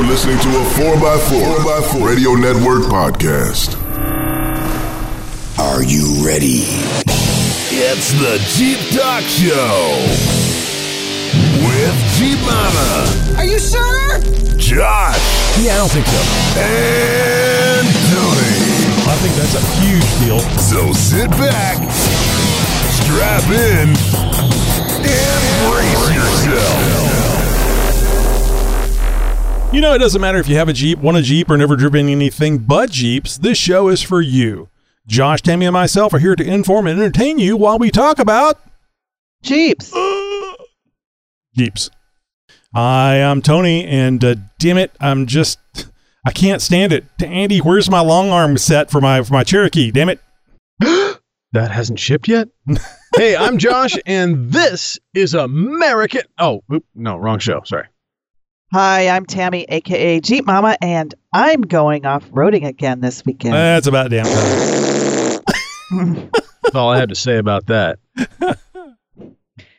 You're listening to a 4x4, 4x4 Radio Network podcast. Are you ready? It's the Jeep Talk Show with Jeep Mama, Are you sure? Josh, Yeah, I don't think so. and Tony. I think that's a huge deal. So sit back, strap in, and brace yourself. You know, it doesn't matter if you have a Jeep, want a Jeep, or never driven anything but Jeeps. This show is for you. Josh, Tammy, and myself are here to inform and entertain you while we talk about Jeeps. Jeeps. Hi, I am Tony, and uh, damn it, I'm just I can't stand it. Andy, where's my long arm set for my for my Cherokee? Damn it. That hasn't shipped yet? hey, I'm Josh, and this is American. Oh, oop, no, wrong show. Sorry. Hi, I'm Tammy, aka Jeep Mama, and I'm going off roading again this weekend. That's about damn time. That's all I have to say about that.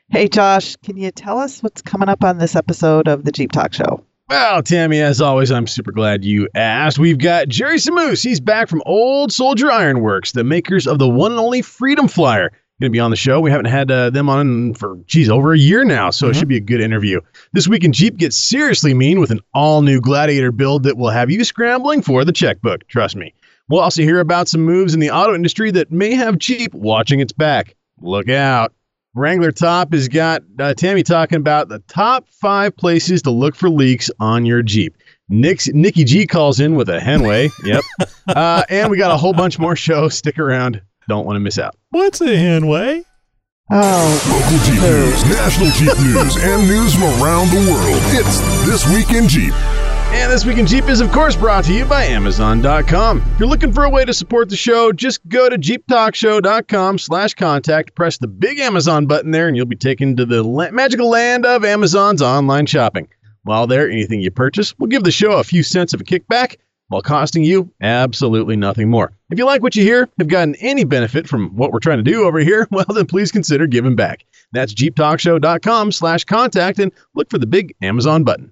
hey, Josh, can you tell us what's coming up on this episode of the Jeep Talk Show? Well, Tammy, as always, I'm super glad you asked. We've got Jerry Samoose. He's back from Old Soldier Ironworks, the makers of the one and only Freedom Flyer. Going to be on the show. We haven't had uh, them on for, geez, over a year now, so it should be a good interview. This week in Jeep gets seriously mean with an all new Gladiator build that will have you scrambling for the checkbook. Trust me. We'll also hear about some moves in the auto industry that may have Jeep watching its back. Look out. Wrangler Talk has got uh, Tammy talking about the top five places to look for leaks on your Jeep. Nick's, Nikki G calls in with a Henway. Yep. Uh, and we got a whole bunch more shows. Stick around. Don't want to miss out. What's a Henway? Oh, Local Jeep news, national Jeep news, and news from around the world. It's This Week in Jeep. And This Week in Jeep is, of course, brought to you by Amazon.com. If you're looking for a way to support the show, just go to JeepTalkShow.com slash contact, press the big Amazon button there, and you'll be taken to the la- magical land of Amazon's online shopping. While there, anything you purchase will give the show a few cents of a kickback while costing you absolutely nothing more. If you like what you hear, have gotten any benefit from what we're trying to do over here, well, then please consider giving back. That's JeepTalkShow.com slash contact and look for the big Amazon button.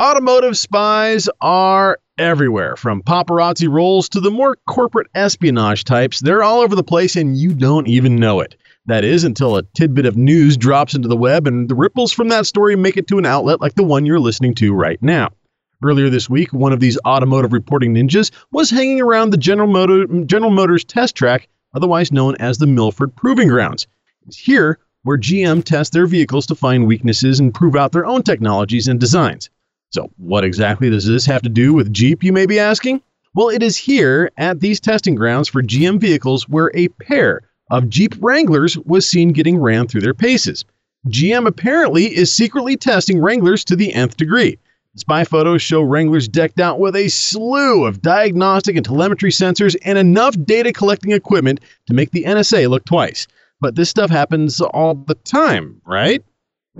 Automotive spies are everywhere, from paparazzi rolls to the more corporate espionage types. They're all over the place and you don't even know it. That is, until a tidbit of news drops into the web and the ripples from that story make it to an outlet like the one you're listening to right now. Earlier this week, one of these automotive reporting ninjas was hanging around the General, Motor, General Motors test track, otherwise known as the Milford Proving Grounds. It's here where GM tests their vehicles to find weaknesses and prove out their own technologies and designs. So, what exactly does this have to do with Jeep, you may be asking? Well, it is here at these testing grounds for GM vehicles where a pair of Jeep Wranglers was seen getting ran through their paces. GM apparently is secretly testing Wranglers to the nth degree. Spy photos show Wranglers decked out with a slew of diagnostic and telemetry sensors and enough data collecting equipment to make the NSA look twice. But this stuff happens all the time, right?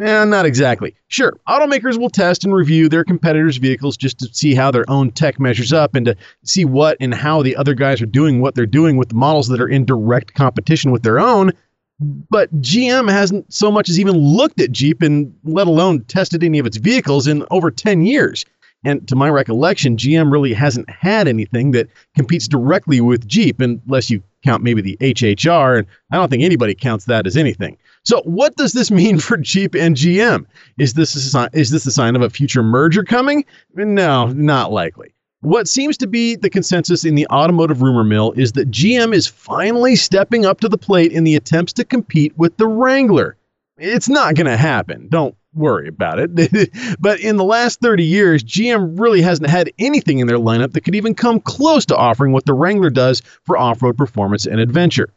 Eh, not exactly. Sure, automakers will test and review their competitors' vehicles just to see how their own tech measures up and to see what and how the other guys are doing what they're doing with the models that are in direct competition with their own. But GM hasn't so much as even looked at Jeep and let alone tested any of its vehicles in over 10 years. And to my recollection, GM really hasn't had anything that competes directly with Jeep, unless you count maybe the HHR, and I don't think anybody counts that as anything. So, what does this mean for Jeep and GM? Is this a is this a sign of a future merger coming? No, not likely. What seems to be the consensus in the automotive rumor mill is that GM is finally stepping up to the plate in the attempts to compete with the Wrangler. It's not going to happen. Don't worry about it. but in the last 30 years, GM really hasn't had anything in their lineup that could even come close to offering what the Wrangler does for off road performance and adventure.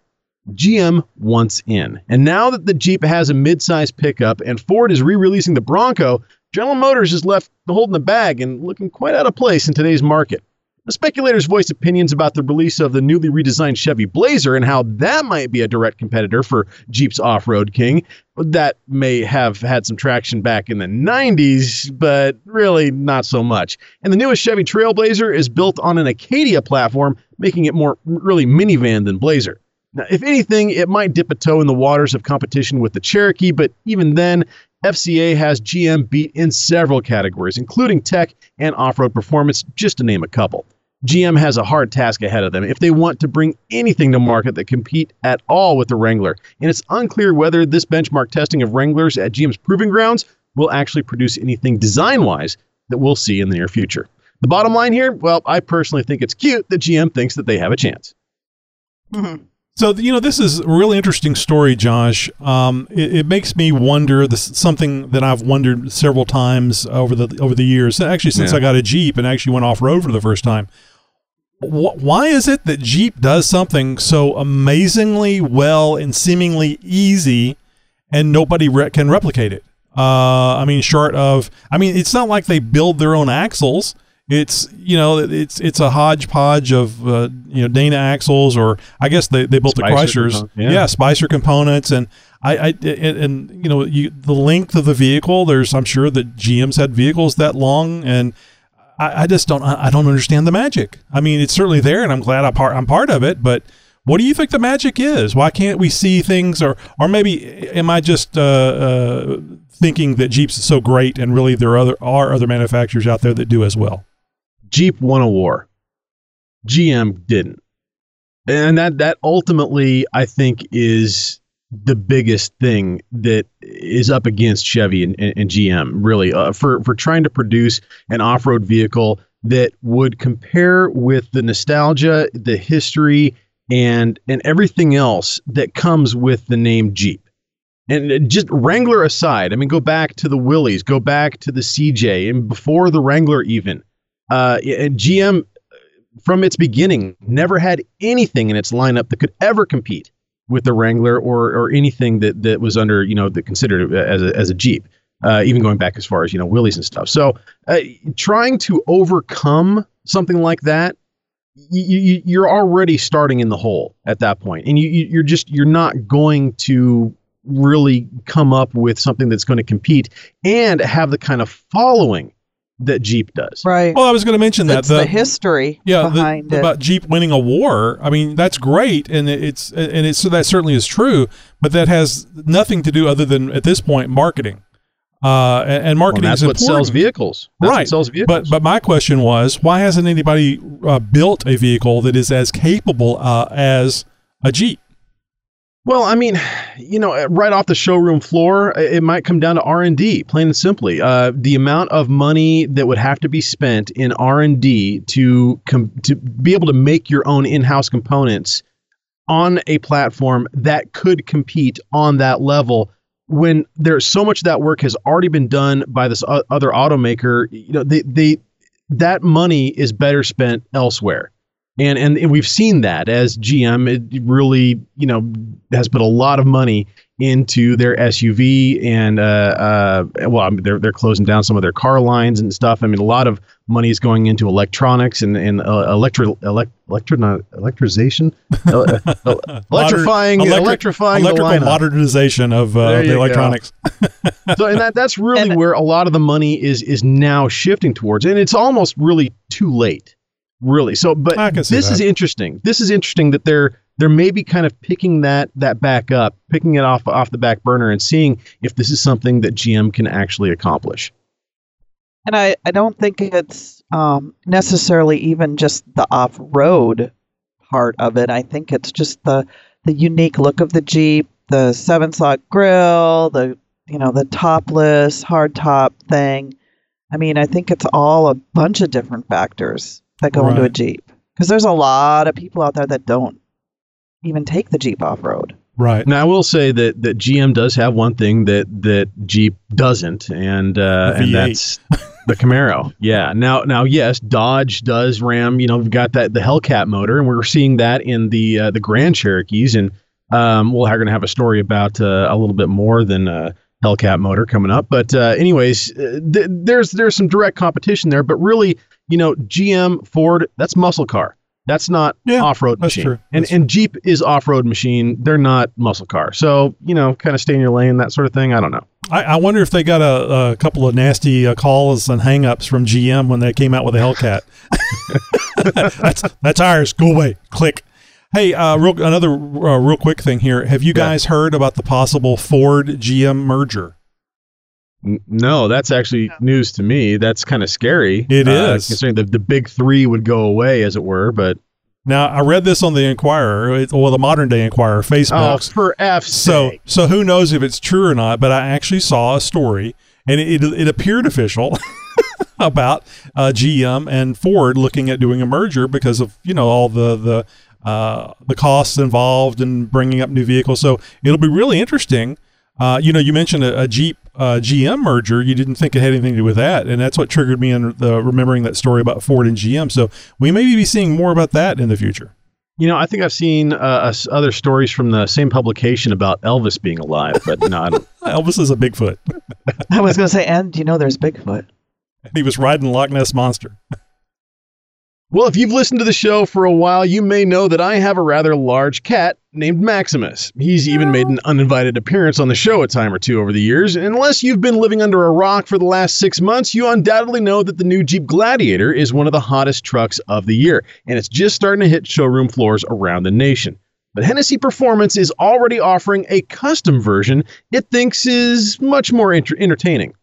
GM wants in. And now that the Jeep has a mid-size pickup and Ford is re-releasing the Bronco, General Motors is left holding the bag and looking quite out of place in today's market. The speculators voiced opinions about the release of the newly redesigned Chevy Blazer and how that might be a direct competitor for Jeep's off-road king. That may have had some traction back in the 90s, but really not so much. And the newest Chevy Trailblazer is built on an Acadia platform, making it more really minivan than Blazer. Now, if anything, it might dip a toe in the waters of competition with the Cherokee, but even then, FCA has GM beat in several categories, including tech and off road performance, just to name a couple. GM has a hard task ahead of them if they want to bring anything to market that compete at all with the Wrangler. And it's unclear whether this benchmark testing of Wranglers at GM's proving grounds will actually produce anything design wise that we'll see in the near future. The bottom line here, well, I personally think it's cute that GM thinks that they have a chance. Mhm. So you know, this is a really interesting story, Josh. Um, it, it makes me wonder. This something that I've wondered several times over the over the years. Actually, since Yeah. I got a Jeep and actually went off road for the first time. Wh- why is it that Jeep does something so amazingly well and seemingly easy, and nobody re- can replicate it? Uh, I mean, short of, I mean, it's not like they build their own axles. It's you know, it's it's a hodgepodge of uh, you know Dana axles, or I guess they, they built the Spicer Chryslers, component, yeah. yeah. Spicer components, and I, I and, and you know you the length of the vehicle. There's I'm sure that GM's had vehicles that long, and I, I just don't I I don't understand the magic. I mean, it's certainly there, and I'm glad I'm part I'm part of it. But what do you think the magic is? Why can't we see things, or or maybe am I just uh, uh, thinking that Jeep's is so great, and really there are other are other manufacturers out there that do as well? Jeep won a war. GM didn't. And that that ultimately I think is the biggest thing that is up against Chevy and, and, and GM really uh, for for trying to produce an off-road vehicle that would compare with the nostalgia, the history and and everything else that comes with the name Jeep. And just Wrangler aside, I mean, go back to the Willys, go back to the CJ, and before the Wrangler even. Uh, and GM, from its beginning, never had anything in its lineup that could ever compete with the Wrangler or or anything that that was under you know that considered as a, as a Jeep. Uh, even going back as far as you know Willys and stuff. So uh, trying to overcome something like that, you, you, you're already starting in the hole at that point, and you you're just you're not going to really come up with something that's going to compete and have the kind of following that Jeep does. Right. Well, I was going to mention that That's the, history yeah, the- it. about Jeep winning a war. I mean, that's great, and it's and it's so that certainly is true. But that has nothing to do other than at this point marketing, uh, and, and Well, marketing that's is what sells vehicles. That's right? What sells vehicles. But but my question was, why hasn't anybody uh, built a vehicle that is as capable uh, as a Jeep? Well, I mean, you know, right off the showroom floor, it might come down to R and D, plain and simply. Uh, the amount of money that would have to be spent in R and D to com- to be able to make your own in-house components on a platform that could compete on that level. When there's so much that work has already been done by this o- other automaker, you know, they they that money is better spent elsewhere. And, and and we've seen that as GM it really you know has put a lot of money into their SUV and uh, uh well I mean, they're they're closing down some of their car lines and stuff. I mean a lot of money is going into electronics and and uh, electro elect electro not electrization Uh, electrifying Modern- electric- electrifying the electrical lineup. modernization of uh, the electronics. so and that that's really And- where a lot of the money is is now shifting towards and it's almost really too late really so but I can see this that. is interesting this is interesting that they're they're maybe kind of picking that that back up picking it off off the back burner and seeing if this is something that GM can actually accomplish And I, I don't think it's um, necessarily even just the off road part of it. I think it's just the the unique look of the Jeep, the seven slot grill, the you know the topless hard top thing. I mean, I think it's all a bunch of different factors that go into a Jeep because there's a lot of people out there that don't even take the Jeep off road. right. now I will say that that GM does have one thing that that Jeep doesn't and uh and that's the Camaro. Yeah. Now, now, yes, Dodge does ram. You know, we've got that the Hellcat motor, and we're seeing that in the uh, the Grand Cherokees, and um, we're going to have a story about uh, a little bit more than uh, Hellcat motor coming up. But uh, anyways, uh, th- there's there's some direct competition there, but really, you know, GM, Ford, that's muscle car. That's not Yeah, off-road that's machine. true. And That's and Jeep is off-road machine. They're not muscle car. So you know, kind of stay in your lane, that sort of thing. I don't know. I, I wonder if they got a, a couple of nasty uh, calls and hangups from GM when they came out with the Hellcat. that's that's ours. Go away. Click. Hey, uh, real another uh, real quick thing here. Have you Yeah. guys heard about the possible Ford GM merger? N- No, that's actually news to me. That's kind of scary. It It is. is considering the the big three would go away, as it were. But Now I read this on the Inquirer, it- well, the modern day Inquirer, oh, Facebook. for F's so so who knows if it's true or not? But I actually saw a story, and it it, it appeared official. about uh, GM and Ford looking at doing a merger because of you know all the the uh, the costs involved in bringing up new vehicles. So it'll be really interesting. Uh, you know, you mentioned a, a Jeep uh, GM merger. You didn't think it had anything to do with that, and that's what triggered me in the remembering that story about Ford and GM. So we may be seeing more about that in the future. You know, I think I've seen uh, us- other stories from the same publication about Elvis being alive, but no, don't. Elvis is a Bigfoot. I was going to say, and you know, there's Bigfoot. He was riding Loch Ness monster. Well, if you've listened to the show for a while, you may know that I have a rather large cat named Maximus. He's even made an uninvited appearance on the show a time or two over the years. Unless you've been living under a rock for the last six months, you undoubtedly know that the new Jeep Gladiator is one of the hottest trucks of the year, and it's just starting to hit showroom floors around the nation. But Hennessy Performance is already offering a custom version it thinks is much more enter- entertaining.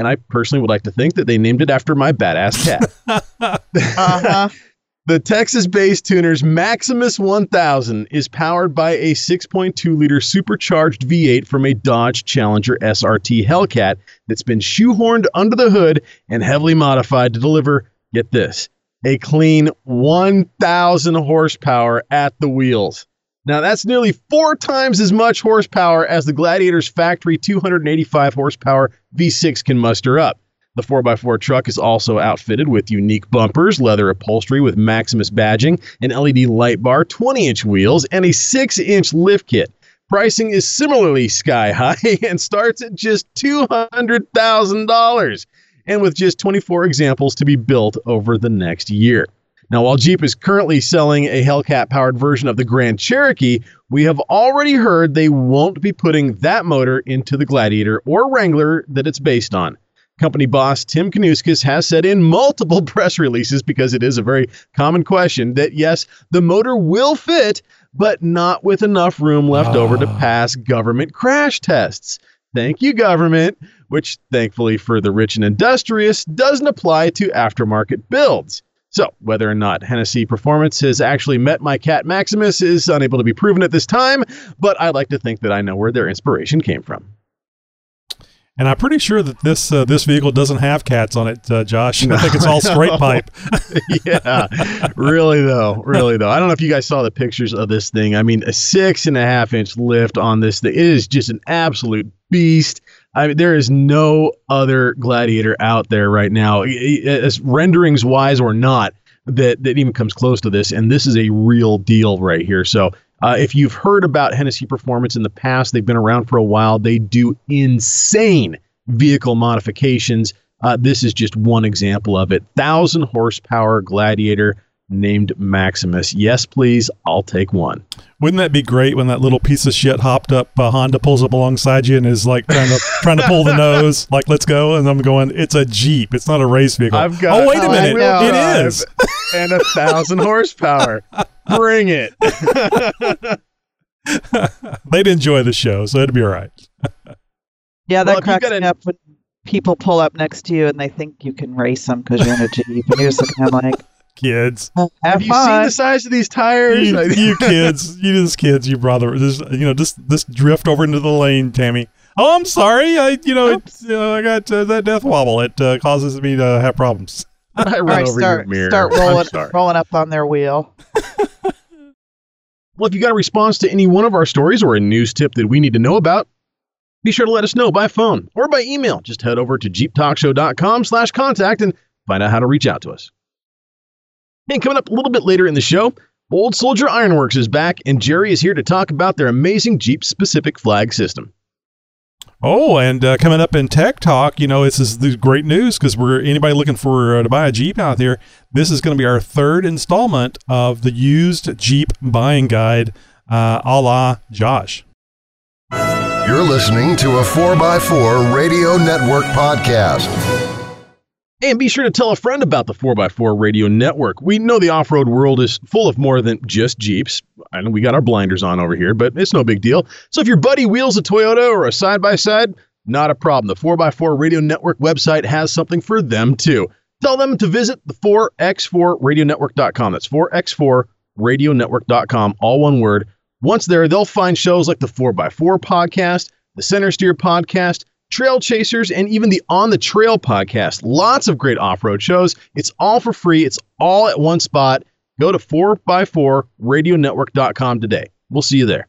And I personally would like to think that they named it after my badass cat. Uh-huh. The Texas based tuners Maximus 1000 is powered by a 6.2 liter supercharged V8 from a Dodge Challenger SRT Hellcat that's been shoehorned under the hood and heavily modified to deliver, get this, a clean 1,000 horsepower at the wheels. Now, that's nearly four times as much horsepower as the Gladiator's factory 285 horsepower V6 can muster up. The 4x4 truck is also outfitted with unique bumpers, leather upholstery with Maximus badging, an LED light bar, 20 inch wheels, and a 6 inch lift kit. Pricing is similarly sky high and starts at just $200,000, and with just 24 examples to be built over the next year. Now, while Jeep is currently selling a Hellcat powered version of the Grand Cherokee, we have already heard they won't be putting that motor into the Gladiator or Wrangler that it's based on. Company boss Tim Kuniskis has said in multiple press releases, because it is a very common question, that yes, the motor will fit, but not with enough room left over to Ah. pass government crash tests. Thank you, government, which thankfully for the rich and industrious doesn't apply to aftermarket builds. So, whether or not Hennessy Performance has actually met my cat Maximus is unable to be proven at this time, but I like to think that I know where their inspiration came from. And I'm pretty sure that this uh, this vehicle doesn't have cats on it, uh, Josh. I think it's all straight No. pipe. yeah, really though, really though. I don't know if you guys saw the pictures of this thing. I mean, a six and a half inch lift on this thing. It is just an absolute beast. I mean, there is no other gladiator out there right now, as renderings wise or not, that that even comes close to this. And this is a real deal right here. So. Uh, if you've heard about Hennessy Performance in the past, they've been around for a while. They do insane vehicle modifications. Uh, this is just one example of it. Thousand horsepower Gladiator named Maximus. Yes, please. I'll take one. Wouldn't that be great when that little piece of shit hopped up uh, Honda pulls up alongside you and is like trying to trying to pull the nose, like let's go, and I'm going, it's a Jeep, it's not a race vehicle. I've got oh wait a minute, no. it and a thousand horsepower. Bring it. They'd enjoy the show, so it'd be all right. Yeah, Well, that if you cracks me a- up when people pull up next to you and they think you can race them because you're in a Jeep. And you're just looking at 'em like, Kids, have, Have you seen the size of these tires? you, you kids, you just kids, you brother, just you know, just this drift over into the lane, Tammy. Oh, I'm sorry. I you know, it's, you know I got uh, that death wobble. It uh, causes me to have problems. I run All right, over start, your mirror. start rolling, rolling up on their wheel. Well, if you got a response to any one of our stories or a news tip that we need to know about, be sure to let us know by phone or by email. Just head over to jeeptalkshow.com slash contact and find out how to reach out to us. And coming up a little bit later in the show, Old Soldier Ironworks is back, and Jerry is here to talk about their amazing Jeep-specific flag system. Oh, and uh, coming up in Tech Talk, you know, this is the great news because we're anybody looking for uh, to buy a Jeep out there. This is going to be our third installment of the used Jeep buying guide, uh, a la Josh. You're listening to a 4x4 Radio Network podcast. And be sure to tell a friend about the 4x4 Radio Network. We know the off road world is full of more than just Jeeps. I know we got our blinders on over here, but it's no big deal. So if your buddy wheels a Toyota or a side by side, Not a problem. The 4x4 Radio Network website has something for them too. Tell them to visit the 4x4radionetwork.com. That's 4x4radionetwork.com, all one word. Once there, they'll find shows like the 4x4 podcast, the Center Steer podcast, Trail Chasers, and even the On the Trail podcast. Lots of great off road shows. It's all for free, it's all at one spot. Go to 4x4radionetwork.com today. We'll see you there.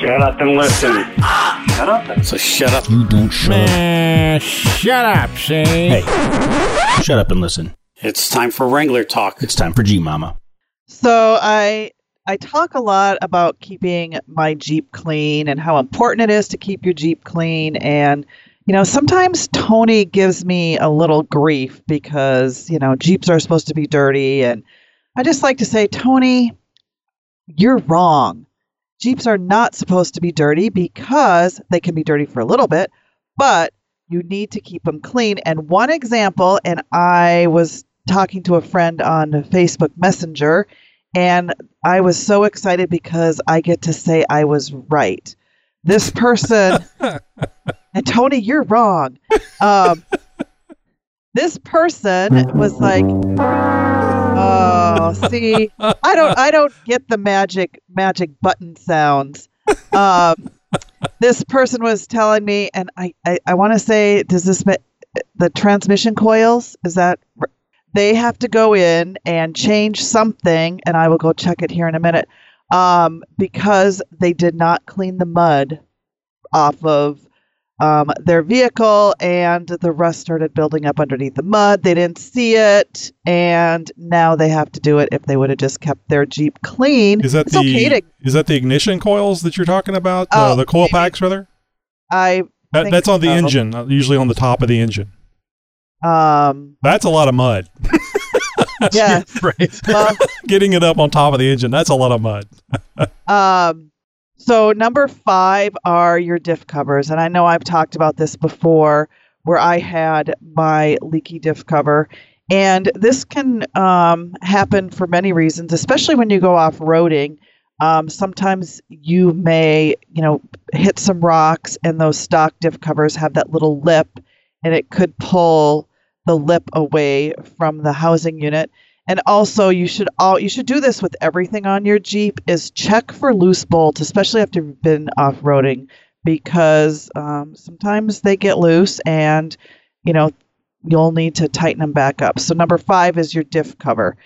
Shut up and listen. Shut up. So shut up. You don't shut up. Shut up, Shane. Hey, shut up and listen. It's time for Wrangler talk. It's time for Jeep Mama. So I I talk a lot about keeping my Jeep clean and how important it is to keep your Jeep clean and you know, sometimes Tony gives me a little grief because, you know, Jeeps are supposed to be dirty and I just like to say, Tony, you're wrong. Jeeps are not supposed to be dirty because they can be dirty for a little bit, but you need to keep them clean. And one example, and I was talking to a friend on Facebook Messenger, and I was so excited because I get to say I was right. This person, and Tony, you're wrong. Um, this person was like, "Oh, see, I don't, I don't get the magic, magic button sounds." Um, this person was telling me, and I, I, I want to say, does this ma- the transmission coils? Is that they have to go in and change something, and I will go check it here in a minute, um, because they did not clean the mud off of um, their vehicle, and the rust started building up underneath the mud. They didn't see it, and now they have to do it. If they would have just kept their Jeep clean, Is that it's the okay to. is that the ignition coils that you're talking about? Oh, uh, the coil packs, rather. I That, that's on the so. engine, uh, usually on the top of the engine. Um, That's a lot of mud. yeah. Right. well, Getting it up on top of the engine, that's a lot of mud. Um, so number five are your diff covers, and I know I've talked about this before, where I had my leaky diff cover, and this can um, happen for many reasons, especially when you go off roading. Um, sometimes you may, you know, hit some rocks, and those stock diff covers have that little lip, and it could pull the lip away from the housing unit. And also, you should all you should do this with everything on your Jeep is check for loose bolts, especially after you've been off roading, because um, sometimes they get loose, and you know you'll need to tighten them back up. So number five is your diff cover.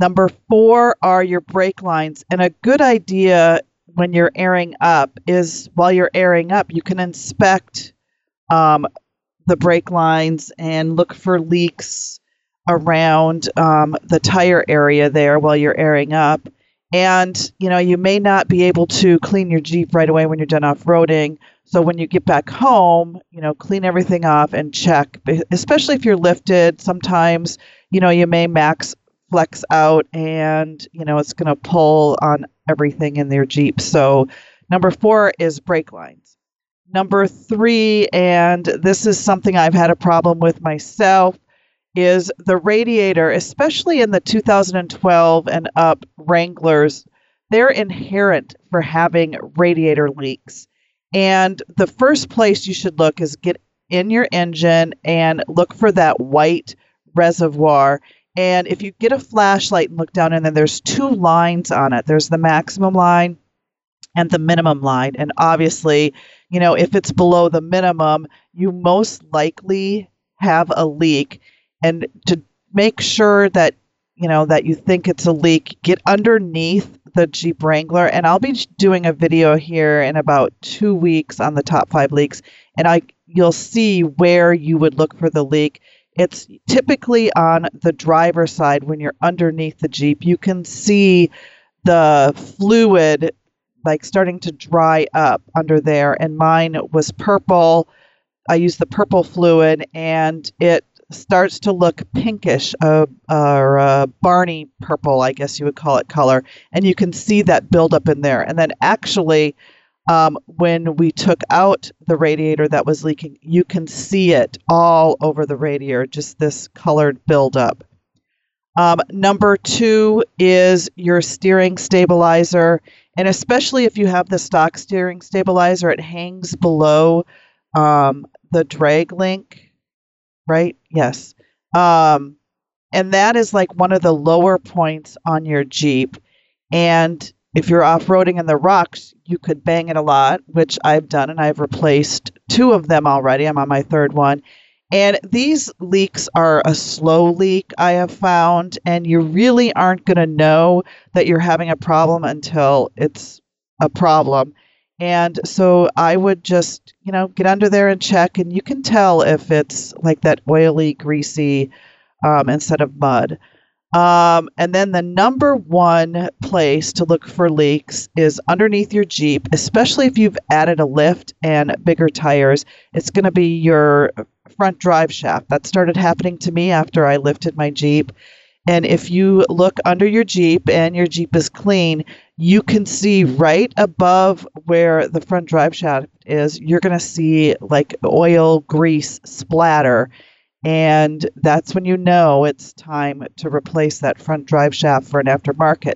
Number four are your brake lines, and a good idea when you're airing up is while you're airing up, you can inspect um, the brake lines and look for leaks around um, the tire area there while you're airing up. And, you know, you may not be able to clean your Jeep right away when you're done off roading. So when you get back home, you know, clean everything off and check, especially if you're lifted. Sometimes, you know, you may max flex out and, you know, it's going to pull on everything in their Jeep. So number four is brake lines. Number three, and this is something I've had a problem with myself, is the radiator, especially in the 2012 and up Wranglers, they're inherent for having radiator leaks. And the first place you should look is get in your engine and look for that white reservoir. And if you get a flashlight and look down in there, there's two lines on it. There's the maximum line and the minimum line. And obviously, you know, if it's below the minimum, you most likely have a leak. And to make sure that, you know, that you think it's a leak, get underneath the Jeep Wrangler. And I'll be doing a video here in about two weeks on the top five leaks. And I you'll see where you would look for the leak. It's typically on the driver's side when you're underneath the Jeep. You can see the fluid like starting to dry up under there and mine was purple. I used the purple fluid and it starts to look pinkish uh, or uh, barney purple i guess you would call it color and you can see that buildup in there. And then actually um, when we took out the radiator that was leaking you can see it all over the radiator just this colored buildup. Um, number two is your steering stabilizer And especially if you have the stock steering stabilizer, it hangs below um, the drag link, right? Yes. Um, and that is like one of the lower points on your Jeep. And if you're off roading in the rocks, you could bang it a lot, which I've done, and I've replaced two of them already. I'm on my third one. And these leaks are a slow leak, I have found, and you really aren't going to know that you're having a problem until it's a problem. And so I would just, you know, get under there and check, and you can tell if it's like that oily, greasy um, instead of mud. Um, and then the number one place to look for leaks is underneath your Jeep, especially if you've added a lift and bigger tires. It's going to be your front drive shaft. That started happening to me after I lifted my Jeep. And if you look under your Jeep and your Jeep is clean, you can see right above where the front drive shaft is, you're going to see like oil, grease splatter. And that's when you know it's time to replace that front drive shaft for an aftermarket.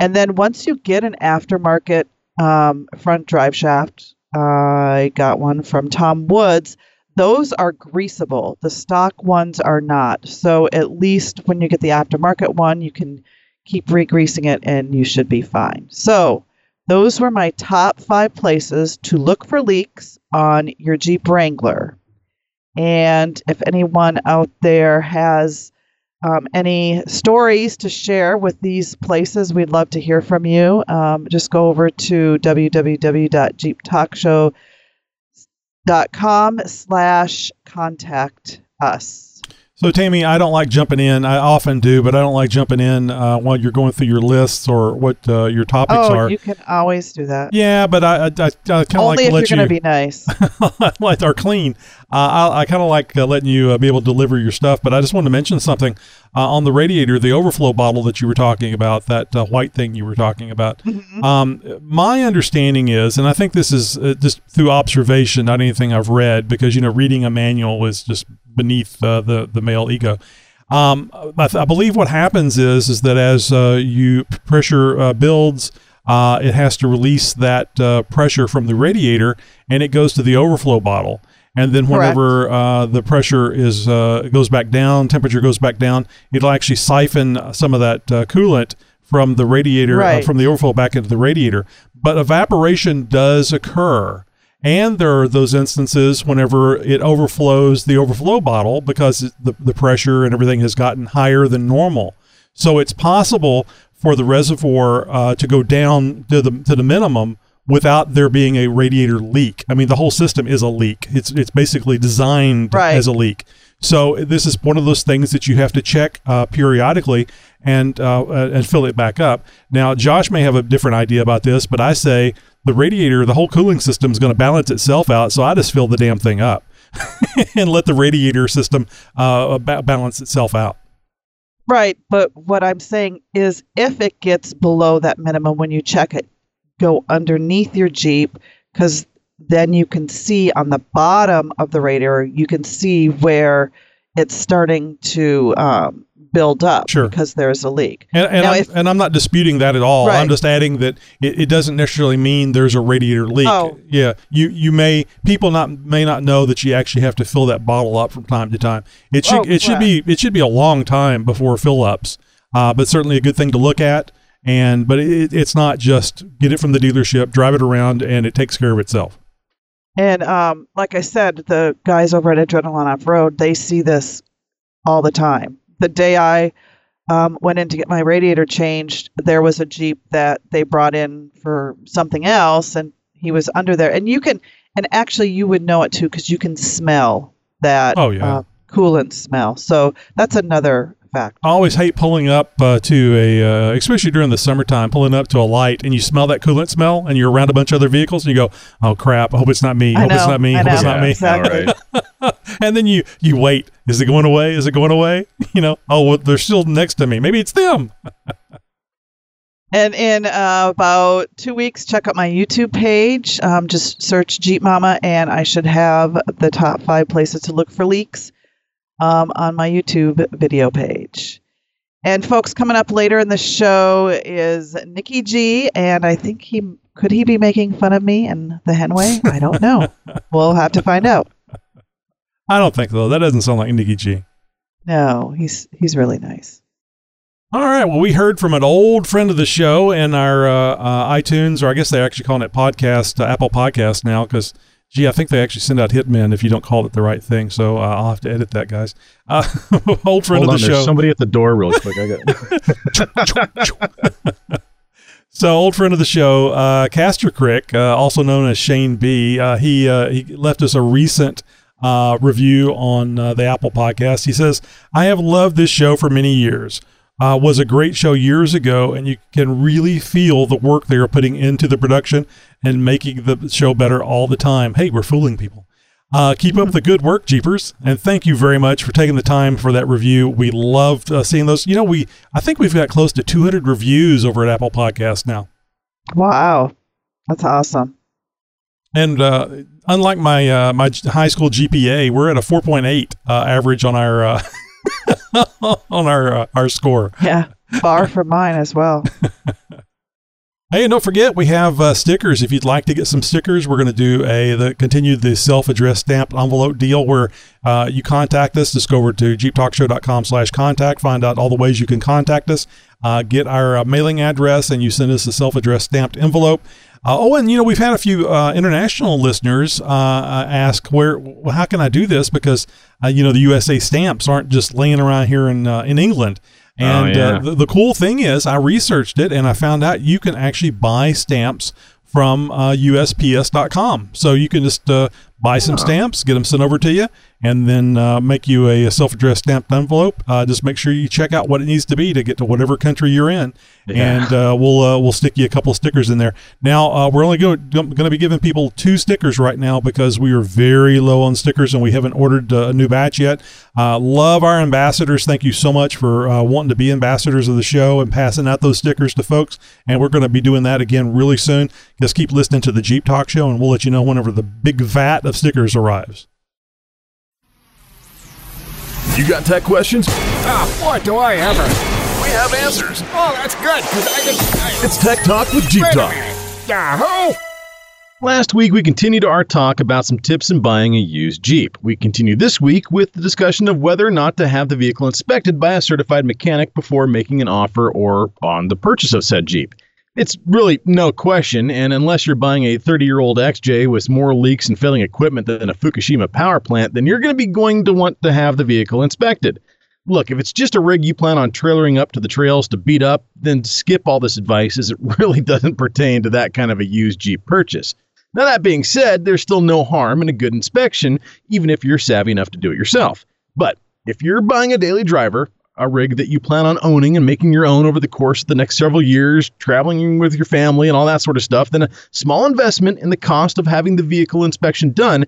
And then once you get an aftermarket um, front drive shaft, I got one from Tom Woods. Those are greasable. The stock ones are not. So at least when you get the aftermarket one, you can keep re-greasing it and you should be fine. So those were my top five places to look for leaks on your Jeep Wrangler. And if anyone out there has um, any stories to share with these places, we'd love to hear from you. Um, just go over to www.jeeptalkshow.com slash contact us. So, Tammy, I don't like jumping in. I often do, but I don't like jumping in uh, while you're going through your lists or what uh, your topics oh, are. you can always do that. Yeah, but I, I, I, I kind of like Only to if let you're going to be nice. like are clean. Uh, I, I kind of like uh, letting you uh, be able to deliver your stuff, but I just wanted to mention something uh, on the radiator, the overflow bottle that you were talking about, that uh, white thing you were talking about. Mm-hmm. Um, my understanding is, and I think this is uh, just through observation, not anything I've read, because you know reading a manual is just beneath uh, the the male ego. Um, I, th- I believe what happens is is that as uh, you pressure uh, builds, uh, it has to release that uh, pressure from the radiator, and it goes to the overflow bottle. And then whenever uh, the pressure is uh, goes back down, temperature goes back down, it'll actually siphon some of that uh, coolant from the radiator uh, Right. from the overflow back into the radiator. But evaporation does occur. And there are those instances whenever it overflows the overflow bottle because the, the pressure and everything has gotten higher than normal. So it's possible for the reservoir uh, to go down to the to the minimum without there being a radiator leak. I mean, the whole system is a leak. It's it's basically designed Right. as a leak. So this is one of those things that you have to check uh, periodically and uh, uh, and fill it back up. Now, Josh may have a different idea about this, but I say the radiator, the whole cooling system is going to balance itself out. So I just fill the damn thing up and let the radiator system uh, ba- balance itself out. Right, but what I'm saying is if it gets below that minimum when you check it, go underneath your Jeep because then you can see on the bottom of the radiator, you can see where it's starting to um, build up Sure. because there's a leak. And, and, Now, I'm, if- and I'm not disputing that at all. I'm just adding that it, it doesn't necessarily mean there's a radiator leak. Oh. Yeah, you you may people not may not know that you actually have to fill that bottle up from time to time. It should Oh, it should be it should be a long time before fill ups, uh, but certainly a good thing to look at. And but it, it's not just get it from the dealership, drive it around, and it takes care of itself. And um, like I said, the guys over at Adrenaline Off Road, they see this all the time. The day I um, went in to get my radiator changed, there was a Jeep that they brought in for something else, and he was under there. And you can, and actually, you would know it too because you can smell that Oh, yeah. uh, coolant smell. So that's another fact. I always hate pulling up uh, to a, uh, especially during the summertime, pulling up to a light and you smell that coolant smell and you're around a bunch of other vehicles and you go, oh crap, I hope it's not me. I I hope it's not me. I I hope it's know. not me. Exactly. All right. and then you you wait. Is it going away? Is it going away? You know, oh, well, they're still next to me. Maybe it's them. And in uh, about two weeks, check out my YouTube page. Um, just search Jeep Mama, and I should have the top five places to look for leaks um, on my YouTube video page. And folks, coming up later in the show is Nikki G, and I think he could he be making fun of me and the Henway? I don't know. we'll have to find out. I don't think so. That doesn't sound like Nikki G. No, he's he's really nice. All right. Well, we heard from an old friend of the show in our uh, uh, iTunes, or I guess they're actually calling it podcast, uh, Apple Podcast now, because gee, I think they actually send out hitmen if you don't call it the right thing. So uh, I'll have to edit that, guys. Uh, old friend Hold of the there's show. somebody at the door, really quick. I got. So, old friend of the show, uh, Castor Crick, uh, also known as Shane B, uh, he uh, he left us a recent uh, review on uh, the Apple podcast. He says, "I have loved this show for many years. Uh, was a great show years ago, and you can really feel the work they are putting into the production and making the show better all the time. Hey, we're fooling people." Uh, keep up the good work, Jeepers, and thank you very much for taking the time for that review. We loved uh, seeing those. You know, we I think we've got close to 200 reviews over at Apple Podcast now. Wow, that's awesome. And uh, unlike my uh, my high school GPA, we're at a 4.8 uh, average on our uh, on our uh, our score. Yeah, far from mine as well. Hey, and don't forget we have uh, stickers. If you'd like to get some stickers, we're going to do a the continue the self-addressed stamped envelope deal where uh, you contact us. Just go over to jeeptalkshow.com slash contact. Find out all the ways you can contact us. Uh, get our uh, mailing address, and you send us a self-addressed stamped envelope. Uh, oh, and you know we've had a few uh, international listeners uh, uh, ask where, well, how can I do this? Because uh, you know the USA stamps aren't just laying around here in uh, in England. And yeah. uh, the, the cool thing is, I researched it and I found out you can actually buy stamps from uh, USPS.com. So you can just uh, buy some stamps, get them sent over to you, and then uh, make you a, self-addressed stamped envelope. Uh, just make sure you check out what it needs to be to get to whatever country you're in, Yeah. and uh, we'll uh, we'll stick you a couple of stickers in there. Now uh, we're only going to be giving people two stickers right now because we are very low on stickers and we haven't ordered uh, a new batch yet. Uh, love our ambassadors. Thank you so much for uh, wanting to be ambassadors of the show and passing out those stickers to folks. And we're going to be doing that again really soon. Just keep listening to the Jeep Talk Show, and we'll let you know whenever the big vat of stickers arrives. You got tech questions? Oh, boy, do I ever. We have answers. Oh, that's good, because I can. I, It's Tech Talk with Jeep Talk. Yahoo! Last week, we continued our talk about some tips in buying a used Jeep. We continue this week with the discussion of whether or not to have the vehicle inspected by a certified mechanic before making an offer or on the purchase of said Jeep. It's really no question, and unless you're buying a 30 year old XJ with more leaks and failing equipment than a Fukushima power plant, then you're going to be going to want to have the vehicle inspected. Look, if it's just a rig you plan on trailering up to the trails to beat up, then skip all this advice as it really doesn't pertain to that kind of a used Jeep purchase. Now, that being said, there's still no harm in a good inspection, even if you're savvy enough to do it yourself. But if you're buying a daily driver, a rig that you plan on owning and making your own over the course of the next several years, traveling with your family and all that sort of stuff, then a small investment in the cost of having the vehicle inspection done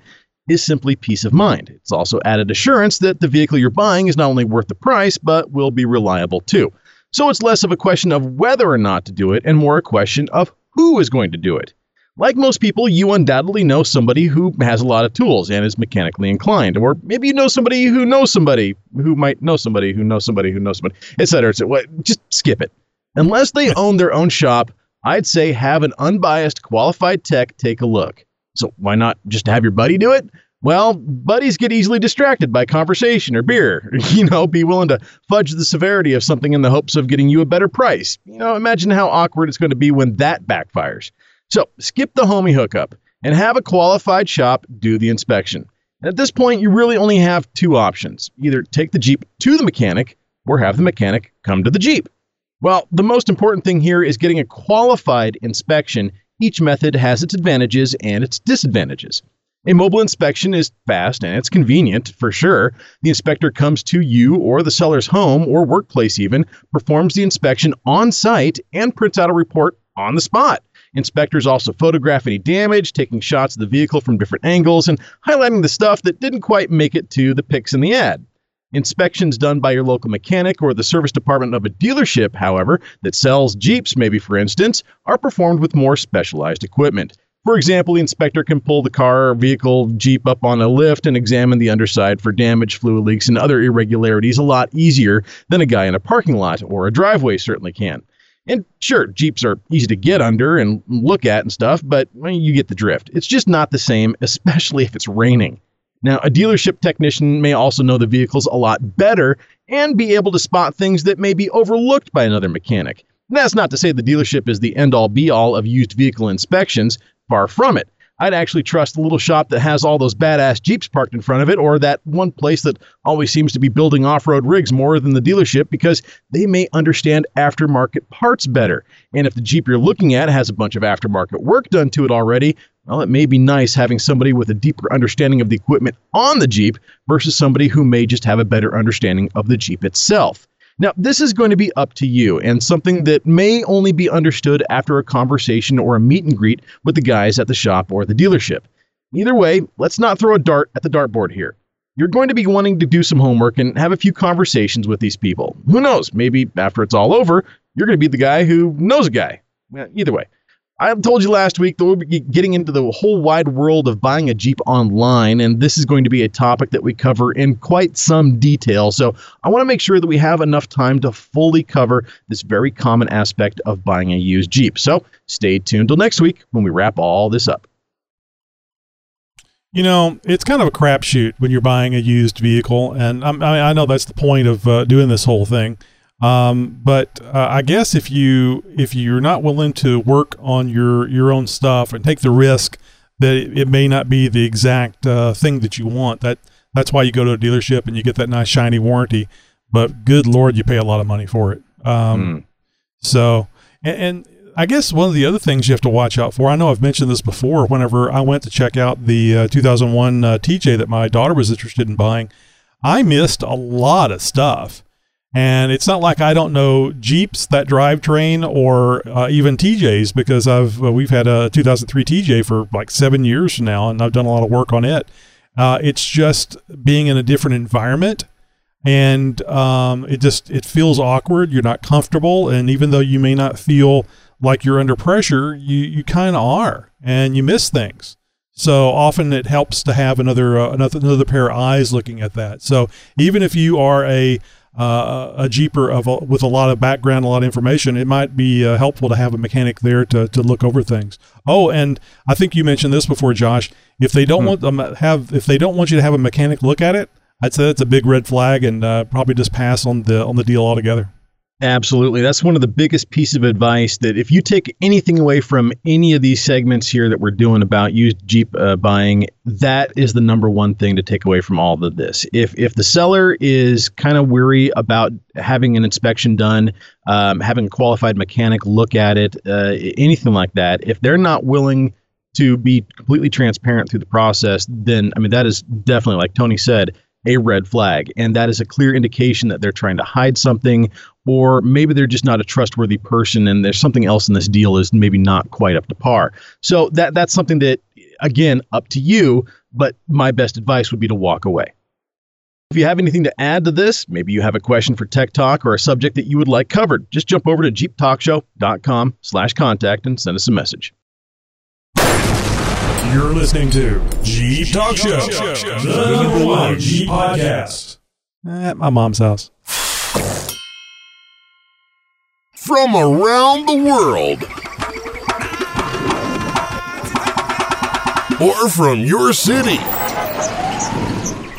is simply peace of mind. It's also added assurance that the vehicle you're buying is not only worth the price, but will be reliable too. So it's less of a question of whether or not to do it and more a question of who is going to do it. Like most people, you undoubtedly know somebody who has a lot of tools and is mechanically inclined. Or maybe you know somebody who knows somebody who might know somebody who knows somebody who knows somebody, et cetera, et cetera. Just skip it. Unless they own their own shop, I'd say have an unbiased, qualified tech take a look. So why not just have your buddy do it? Well, buddies get easily distracted by conversation or beer. You know, be willing to fudge the severity of something in the hopes of getting you a better price. You know, imagine how awkward it's going to be when that backfires. So skip the homie hookup and have a qualified shop do the inspection. And at this point, you really only have two options either take the Jeep to the mechanic or have the mechanic come to the Jeep. Well, the most important thing here is getting a qualified inspection. Each method has its advantages and its disadvantages. A mobile inspection is fast and it's convenient for sure. The inspector comes to you or the seller's home or workplace, even, performs the inspection on site, and prints out a report on the spot. Inspectors also photograph any damage, taking shots of the vehicle from different angles and highlighting the stuff that didn't quite make it to the pics in the ad. Inspections done by your local mechanic or the service department of a dealership, however, that sells Jeeps, maybe for instance, are performed with more specialized equipment. For example, the inspector can pull the car, vehicle, Jeep up on a lift and examine the underside for damage, fluid leaks, and other irregularities a lot easier than a guy in a parking lot or a driveway certainly can. And sure, Jeeps are easy to get under and look at and stuff, but well, you get the drift. It's just not the same, especially if it's raining. Now, a dealership technician may also know the vehicles a lot better and be able to spot things that may be overlooked by another mechanic. That's not to say the dealership is the end all be all of used vehicle inspections, far from it. I'd actually trust the little shop that has all those badass Jeeps parked in front of it, or that one place that always seems to be building off road rigs more than the dealership because they may understand aftermarket parts better. And if the Jeep you're looking at has a bunch of aftermarket work done to it already, well, it may be nice having somebody with a deeper understanding of the equipment on the Jeep versus somebody who may just have a better understanding of the Jeep itself. Now, this is going to be up to you and something that may only be understood after a conversation or a meet and greet with the guys at the shop or the dealership. Either way, let's not throw a dart at the dartboard here. You're going to be wanting to do some homework and have a few conversations with these people. Who knows? Maybe after it's all over, you're going to be the guy who knows a guy. Either way. I told you last week that we'll be getting into the whole wide world of buying a Jeep online, and this is going to be a topic that we cover in quite some detail. So I want to make sure that we have enough time to fully cover this very common aspect of buying a used Jeep. So stay tuned till next week when we wrap all this up. You know, it's kind of a crapshoot when you're buying a used vehicle, and I, I know that's the point of uh, doing this whole thing. Um, but uh, I guess if you if you're not willing to work on your your own stuff and take the risk that it, it may not be the exact uh, thing that you want, that that's why you go to a dealership and you get that nice shiny warranty. But good lord, you pay a lot of money for it. Um, Mm. So, and, and I guess one of the other things you have to watch out for. I know I've mentioned this before. Whenever I went to check out the uh, 2001 uh, TJ that my daughter was interested in buying, I missed a lot of stuff. And it's not like I don't know Jeeps, that drivetrain, or uh, even TJs because I've uh, we've had a 2003 TJ for like seven years now, and I've done a lot of work on it. Uh, it's just being in a different environment, and um, it just it feels awkward. You're not comfortable, and even though you may not feel like you're under pressure, you you kind of are, and you miss things. So often it helps to have another uh, another another pair of eyes looking at that. So even if you are a uh, a jeeper of a, with a lot of background, a lot of information, it might be uh, helpful to have a mechanic there to, to look over things. Oh, and I think you mentioned this before, Josh. If they don't want them have if they don't want you to have a mechanic look at it, I'd say that's a big red flag, and uh, probably just pass on the on the deal altogether. Absolutely. That's one of the biggest pieces of advice that if you take anything away from any of these segments here that we're doing about used Jeep uh, buying, that is the number one thing to take away from all of this. If if the seller is kind of weary about having an inspection done, um, having a qualified mechanic look at it, uh, anything like that, if they're not willing to be completely transparent through the process, then I mean that is definitely like Tony said a red flag. And that is a clear indication that they're trying to hide something, or maybe they're just not a trustworthy person and there's something else in this deal is maybe not quite up to par. So that that's something that again, up to you, but my best advice would be to walk away. If you have anything to add to this, maybe you have a question for Tech Talk or a subject that you would like covered, just jump over to jeeptalkshow.com slash contact and send us a message. You're listening to Jeep Talk Show, the number one Jeep podcast. At my mom's house. From around the world. Or from your city.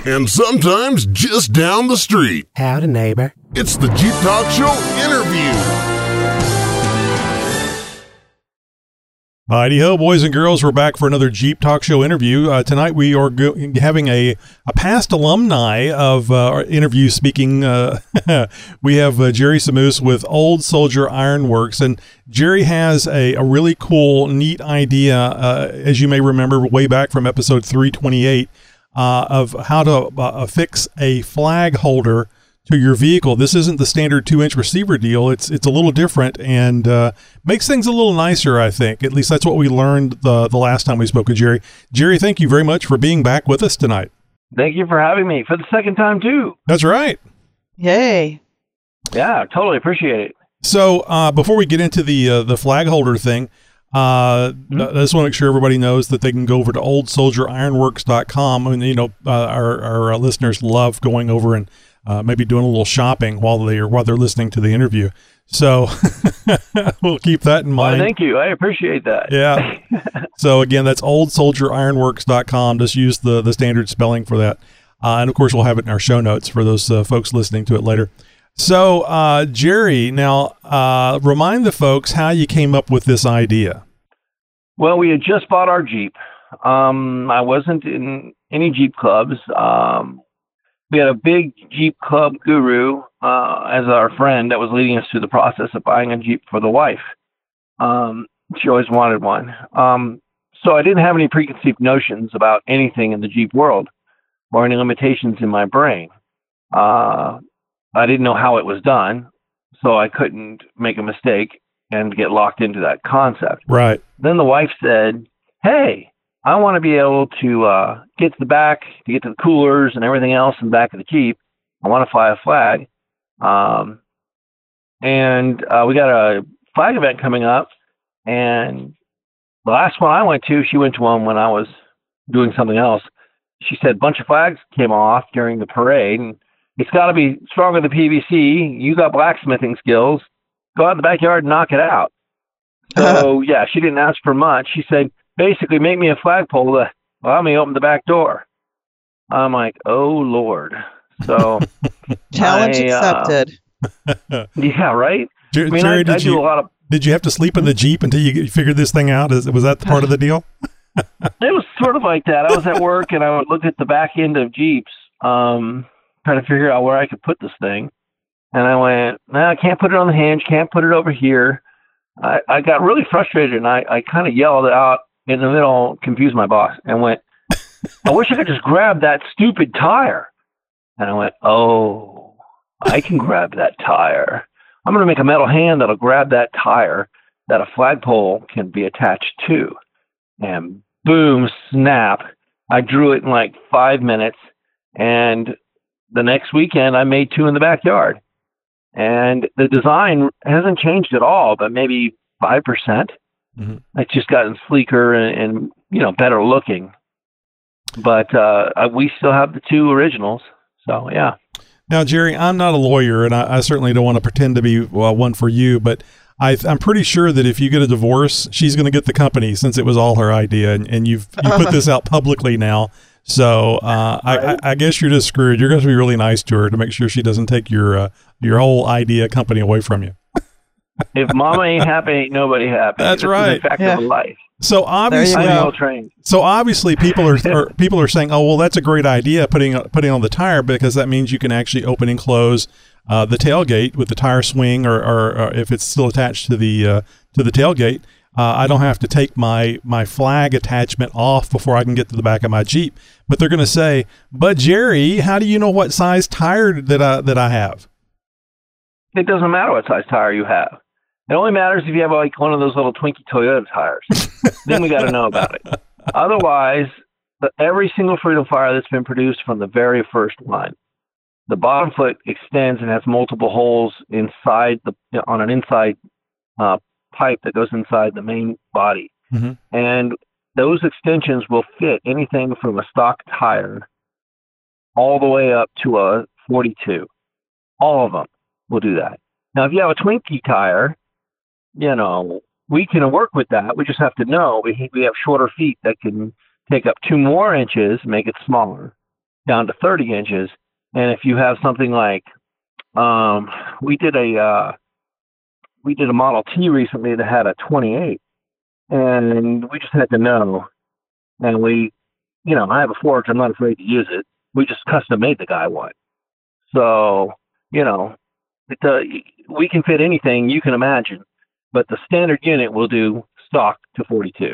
And sometimes just down the street. Howdy, neighbor. It's the Jeep Talk Show interview. Mighty ho, boys and girls, we're back for another Jeep Talk Show interview. Uh, tonight we are go- having a, a past alumni of uh, our interview speaking. Uh, we have uh, Jerry Samus with Old Soldier Ironworks, and Jerry has a, a really cool, neat idea, uh, as you may remember way back from episode 328, uh, of how to uh, fix a flag holder to your vehicle. This isn't the standard two inch receiver deal. It's it's a little different and uh, makes things a little nicer. I think at least that's what we learned the the last time we spoke with Jerry. Jerry, thank you very much for being back with us tonight. Thank you for having me for the second time too. That's right. Yay. Yeah, totally appreciate it. So uh, before we get into the uh, the flag holder thing, Uh, I just want to make sure everybody knows that they can go over to oldsoldierironworks.com. And, you know, uh, our, our listeners love going over and uh, maybe doing a little shopping while they're, while they're listening to the interview. So we'll keep that in Well, mind. thank you. I appreciate that. Yeah. so again, that's oldsoldierironworks.com. Just use the, the standard spelling for that. Uh, and of course, we'll have it in our show notes for those uh, folks listening to it later. So, uh, Jerry, now uh, remind the folks how you came up with this idea. Well, we had just bought our Jeep. Um, I wasn't in any Jeep clubs. Um, we had a big Jeep club guru uh, as our friend that was leading us through the process of buying a Jeep for the wife. Um, she always wanted one. Um, so I didn't have any preconceived notions about anything in the Jeep world or any limitations in my brain. Uh, I didn't know how it was done, so I couldn't make a mistake and get locked into that concept Right. then the wife said, "Hey, I want to be able to uh, get to the back, to get to the coolers and everything else in the back of the Jeep. I want to fly a flag." Um, and uh, we got a flag event coming up, and the last one I went to, she went to one when I was doing something else. She said a bunch of flags came off during the parade, and it's got to be stronger than PVC. You got blacksmithing skills. Go out in the backyard and knock it out. So yeah, she didn't ask for much. She said, basically, make me a flagpole to allow me to open the back door. I'm like, oh lord. So Challenge I, uh, accepted. yeah, right. Jer- I mean, Jerry, I, I did do a you lot of. did you have to sleep in the Jeep until you, you figured this thing out? Is, was that part of the deal? It was sort of like that. I was at work and I would look at the back end of Jeeps, um, trying to figure out where I could put this thing. And I went, no, I can't put it on the hinge, can't put it over here. I, I got really frustrated and I, I kind of yelled out in the middle, confused my boss, and went, I wish I could just grab that stupid tire. And I went, oh, I can grab that tire. I'm going to make a metal hand that'll grab that tire that a flagpole can be attached to. And boom, snap. I drew it in like five minutes. And the next weekend, I made two in the backyard. And the design hasn't changed at all, but maybe 5%. Percent Mhm. It's just gotten sleeker and, and, you know, better looking. But uh, uh, we still have the two originals. So, yeah. Now, Jerry, I'm not a lawyer, and I, I certainly don't want to pretend to be well, one for you, but I, I'm pretty sure that if you get a divorce, she's going to get the company since it was all her idea, and, and you've you put this out publicly now. So uh, I, I, I guess you're just screwed. You're going to be really nice to her to make sure she doesn't take your uh, your whole idea company away from you. If mama ain't happy, ain't nobody happy. That's This right. fact Yeah. of life. So obviously, you I'm go. well trained. So obviously, people are, are people are saying, "Oh, well, that's a great idea putting putting on the tire because that means you can actually open and close uh, the tailgate with the tire swing, or, or, or if it's still attached to the uh, to the tailgate, uh, I don't have to take my my flag attachment off before I can get to the back of my Jeep." But they're going to say, "But Jerry, how do you know what size tire that I that I have?" It doesn't matter what size tire you have. It only matters if you have like one of those little Twinkie Toyota tires. then we got to know about it. Otherwise, the, every single Freedom Flyer that's been produced from the very first one, the bottom foot extends and has multiple holes inside the on an inside uh, pipe that goes inside the main body, Mhm. and those extensions will fit anything from a stock tire all the way up to a 42. All of them will do that. Now, if you have a Twinkie tire, you know, we can work with that. We just have to know we, we have shorter feet that can take up two more inches, make it smaller, down to 30 inches. And if you have something like, um, we did a, uh, we did a Model T recently that had a 28, and we just had to know. And we, you know, I have a forge. I'm not afraid to use it. We just custom made the guy one. So, you know, it, uh, we can fit anything you can imagine, but the standard unit will do stock to 42.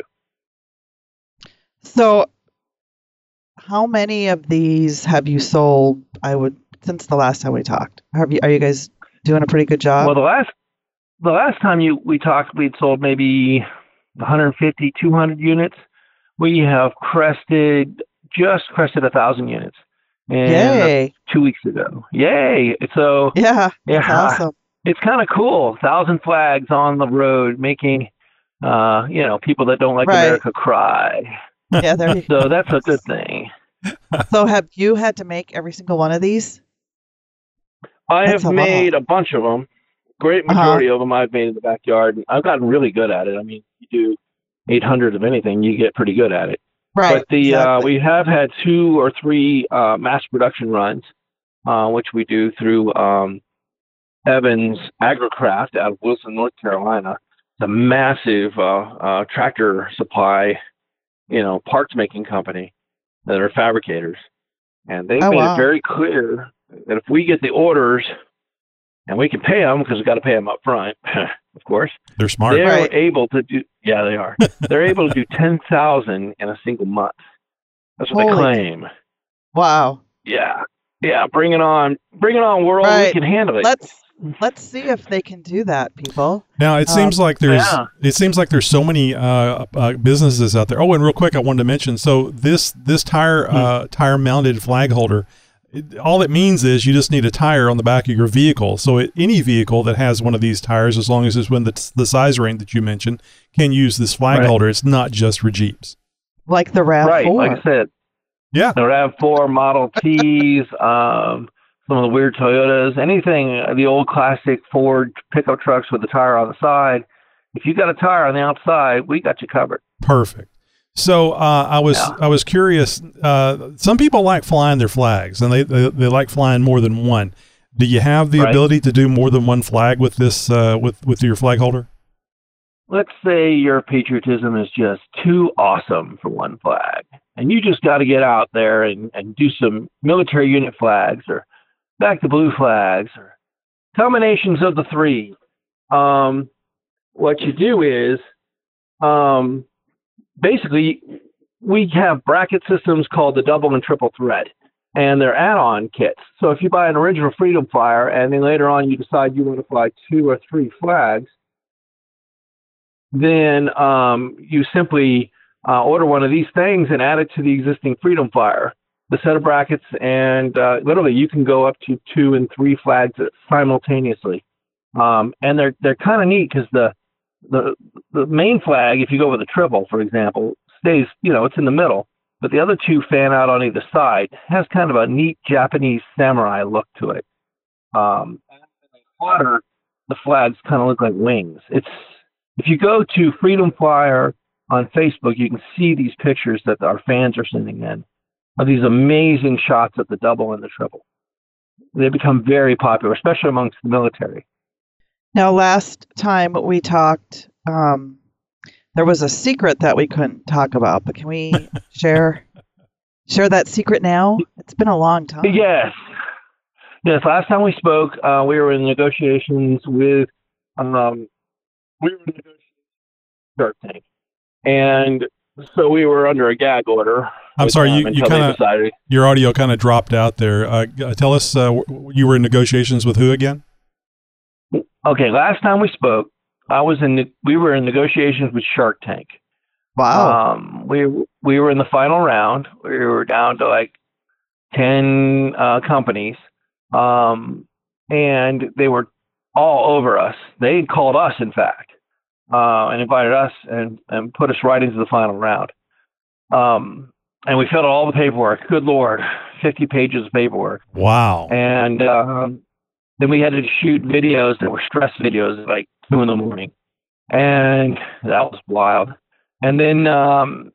So, how many of these have you sold? I would since the last time we talked. Have you? Are you guys doing a pretty good job? well, the last the last time you we talked, we'd sold maybe 150, 200 units. We have crested just crested a thousand units. And Yay! two weeks ago. Yay! So Yeah, yeah, awesome. It's kind of cool. Thousand flags on the road, making Uh, you know, people that don't like Right. America cry. Yeah, there you So that's a good thing. So have you had to make every single one of these? I That's have a lot. made a bunch of them. Great Uh-huh. majority of them I've made in the backyard. and I've gotten really good at it. I mean, you do 800 of anything, you get pretty good at it. Right. but the uh, we have had two or three uh, mass production runs, uh, which we do through um, Evans Agricraft out of Wilson, North Carolina. It's a massive uh, uh, tractor supply, you know, parts making company that are fabricators, and they've Oh, made wow. it very clear that if we get the orders and we can pay them because we got to pay them up front, of course. They're smart. They're Right. able to do. Yeah, they are. They're able to do ten thousand in a single month. That's what Holy- they claim. wow. Yeah, yeah. Bring it on. Bring it on, world. We can handle it. Let's let's see if they can do that, people. Now it Um, seems like there's yeah. it seems like there's so many uh, uh, businesses out there. Oh, and real quick, I wanted to mention so this this tire Hmm. uh, tire mounted flag holder. It, all it means is you just need a tire on the back of your vehicle. So it, any vehicle that has one of these tires, as long as it's within the, the size range that you mentioned, can use this flag Right. holder. It's not just for Jeeps. Like the Rav right, Four. like I said, Yeah. the Rav Four Model Ts, um, some of the weird Toyotas, anything. The old classic Ford pickup trucks with the tire on the side. If you got a tire on the outside, we got you covered. Perfect. So uh, I was Yeah. I was curious. Uh, some people like flying their flags, and they, they they like flying more than one. Do you have the Right. ability to do more than one flag with this uh, with with your flag holder? let's say your patriotism is just too awesome for one flag, and you just got to get out there and, and do some military unit flags or back to blue flags or combinations of the three. Um, what you do is um, basically we have bracket systems called the double and triple thread. And they're add-on kits. So if you buy an original Freedom Flyer and then later on you decide you want to fly two or three flags, then um, you simply uh, order one of these things and add it to the existing Freedom Flyer, the set of brackets, and uh, literally you can go up to two and three flags simultaneously. Um, and they're they're kind of neat because the the the main flag, if you go with a triple, for example, stays you know it's in the middle, but the other two fan out on either side. Has kind of a neat Japanese samurai look to it. Um, water, the flags kind of look like wings. It's if you go to Freedom Flyer on Facebook, you can see these pictures that our fans are sending in of these amazing shots of the double and the triple. They become very popular, especially amongst the military. Now, last time we talked, um, there was a secret that we couldn't talk about, but can we share share that secret now? It's been a long time. Yes. Yes, last time we spoke, uh, we were in negotiations with, um, we were in negotiations Shark Tank. And so we were under a gag order. I'm with sorry, them you, you kind of your audio kind of dropped out there. Uh, tell us, uh, w- you were in negotiations with who again? Okay, last time we spoke, I was in, we were in negotiations with Shark Tank. Wow. Um, we we were in the final round. We were down to like ten uh, companies, um, and they were all over us. They called us, in fact, uh, and invited us and and put us right into the final round. Um, and we filled out all the paperwork. Good lord, fifty pages of paperwork. Wow. And um, then we had to shoot videos that were stress videos at like two in the morning, and that was wild. And then um,